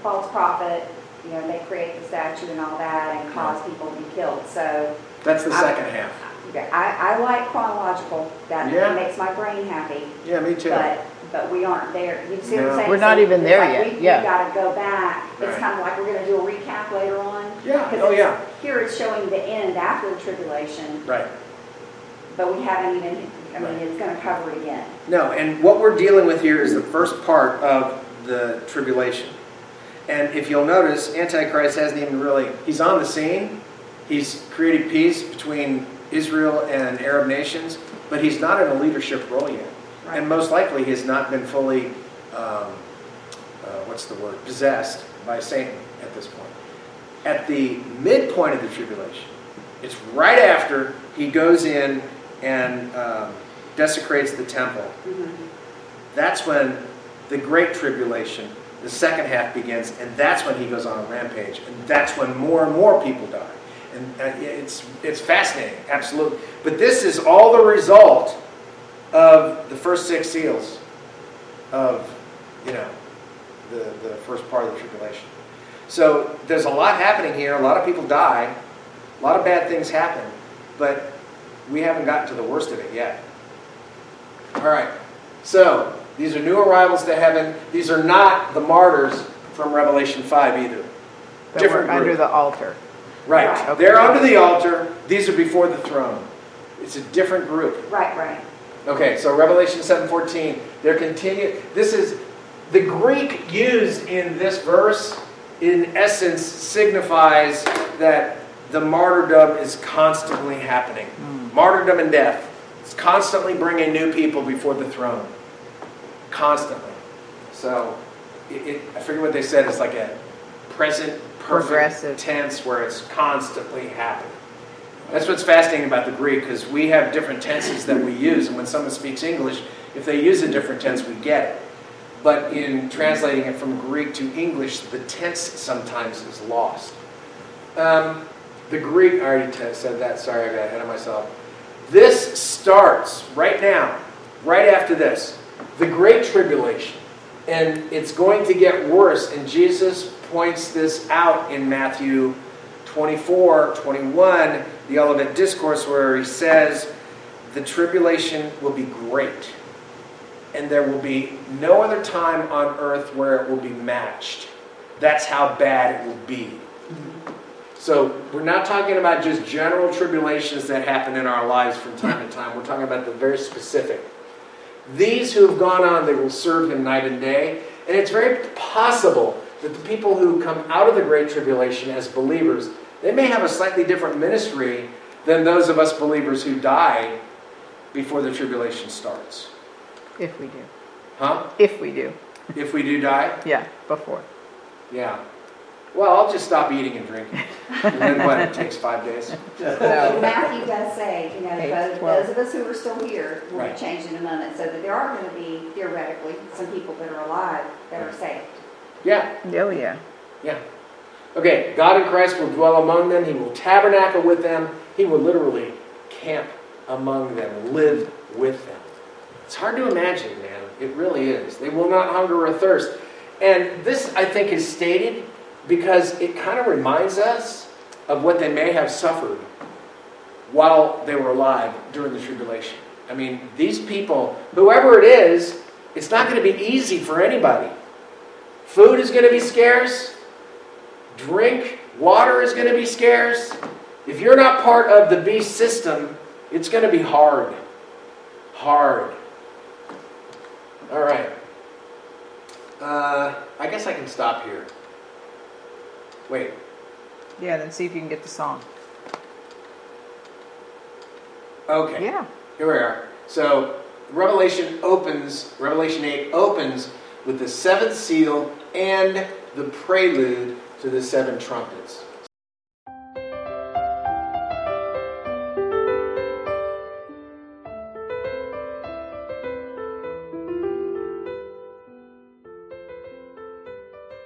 false prophet, you know, they create the statue and all that and cause people to be killed. So, That's the I- second half. I, I like chronological, that Yeah. makes my brain happy. Yeah, me too. But, but we aren't there. You see what I'm saying? We're not So even there like yet, we- yeah. We gotta go back. It's kind of like we're gonna do a recap later on. Yeah, 'Cause oh yeah, Here it's showing the end after the tribulation, right. But we haven't even, I mean, it's gonna cover it again. No, and what we're dealing with here is the first part of the tribulation. And if you'll notice, Antichrist hasn't even really, he's on the scene. He's created peace between Israel and Arab nations, but he's not in a leadership role yet. Right. And most likely he has not been fully, um, uh, what's the word, possessed by Satan at this point. At the midpoint of the tribulation, it's right after he goes in and um, desecrates the temple. Mhm. That's when the great tribulation, the second half begins, and that's when he goes on a rampage, and that's when more and more people die. And uh, it's it's fascinating, absolutely. But this is all the result of the first six seals of you know the the first part of the tribulation. So there's a lot happening here. A lot of people die. A lot of bad things happen, but we haven't gotten to the worst of it yet. All right. So these are new arrivals to heaven. These are not the martyrs from Revelation 5 either. That Different were under group. the altar. Right. Right. Okay. They're under the altar. These are before the throne. It's a different group. Right, right. Okay, so Revelation 7:14, they're continue this is the Greek used in this verse in essence signifies that the martyrdom is constantly happening. Hmm. Martyrdom and death. It's constantly bringing new people before the throne. Constantly. So it, it, I forget what they said. It's like a present perfect Progressive. tense where it's constantly happening. That's what's fascinating about the Greek because we have different tenses that we use, and when someone speaks English, if they use a different tense, we get it. But in translating it from Greek to English, the tense sometimes is lost. Um, the Greek, I already t- said that, sorry, I got ahead of myself. This starts right now, right after this, the Great Tribulation. And it's going to get worse, and Jesus points this out in Matthew 24, 21, the Olivet Discourse, where he says, The tribulation will be great, and there will be no other time on earth where it will be matched. That's how bad it will be. So, we're not talking about just general tribulations that happen in our lives from time to time. We're talking about the very specific. These who have gone on, they will serve him night and day. And it's very possible that the people who come out of the Great Tribulation as believers, they may have a slightly different ministry than those of us believers who die before the tribulation starts. If we do. Huh? If we do. If we do die? Yeah, before. Yeah. Well, I'll just stop eating and drinking. And then what? It takes five days? No. Matthew does say, you know, Eight, those, twelve. those of us who are still here will Right. be changed in a moment, so that there are going to be theoretically some people that are alive that are saved. Yeah. Oh, yeah. Yeah. Okay, God in Christ will dwell among them. He will tabernacle with them. He will literally camp among them, live with them. It's hard to imagine, man. It really is. They will not hunger or thirst. And this, I think, is stated because it kind of reminds us of what they may have suffered while they were alive during the tribulation. I mean, these people, whoever it is, it's not going to be easy for anybody. Food is going to be scarce. Drink, water is going to be scarce. If you're not part of the beast system, it's going to be hard. Hard. All right. Uh, I guess I can stop here. Wait. Yeah, then see if you can get the song. Okay. Yeah. Here we are. So Revelation opens, Revelation 8 opens with the seventh seal and the prelude to the seven trumpets.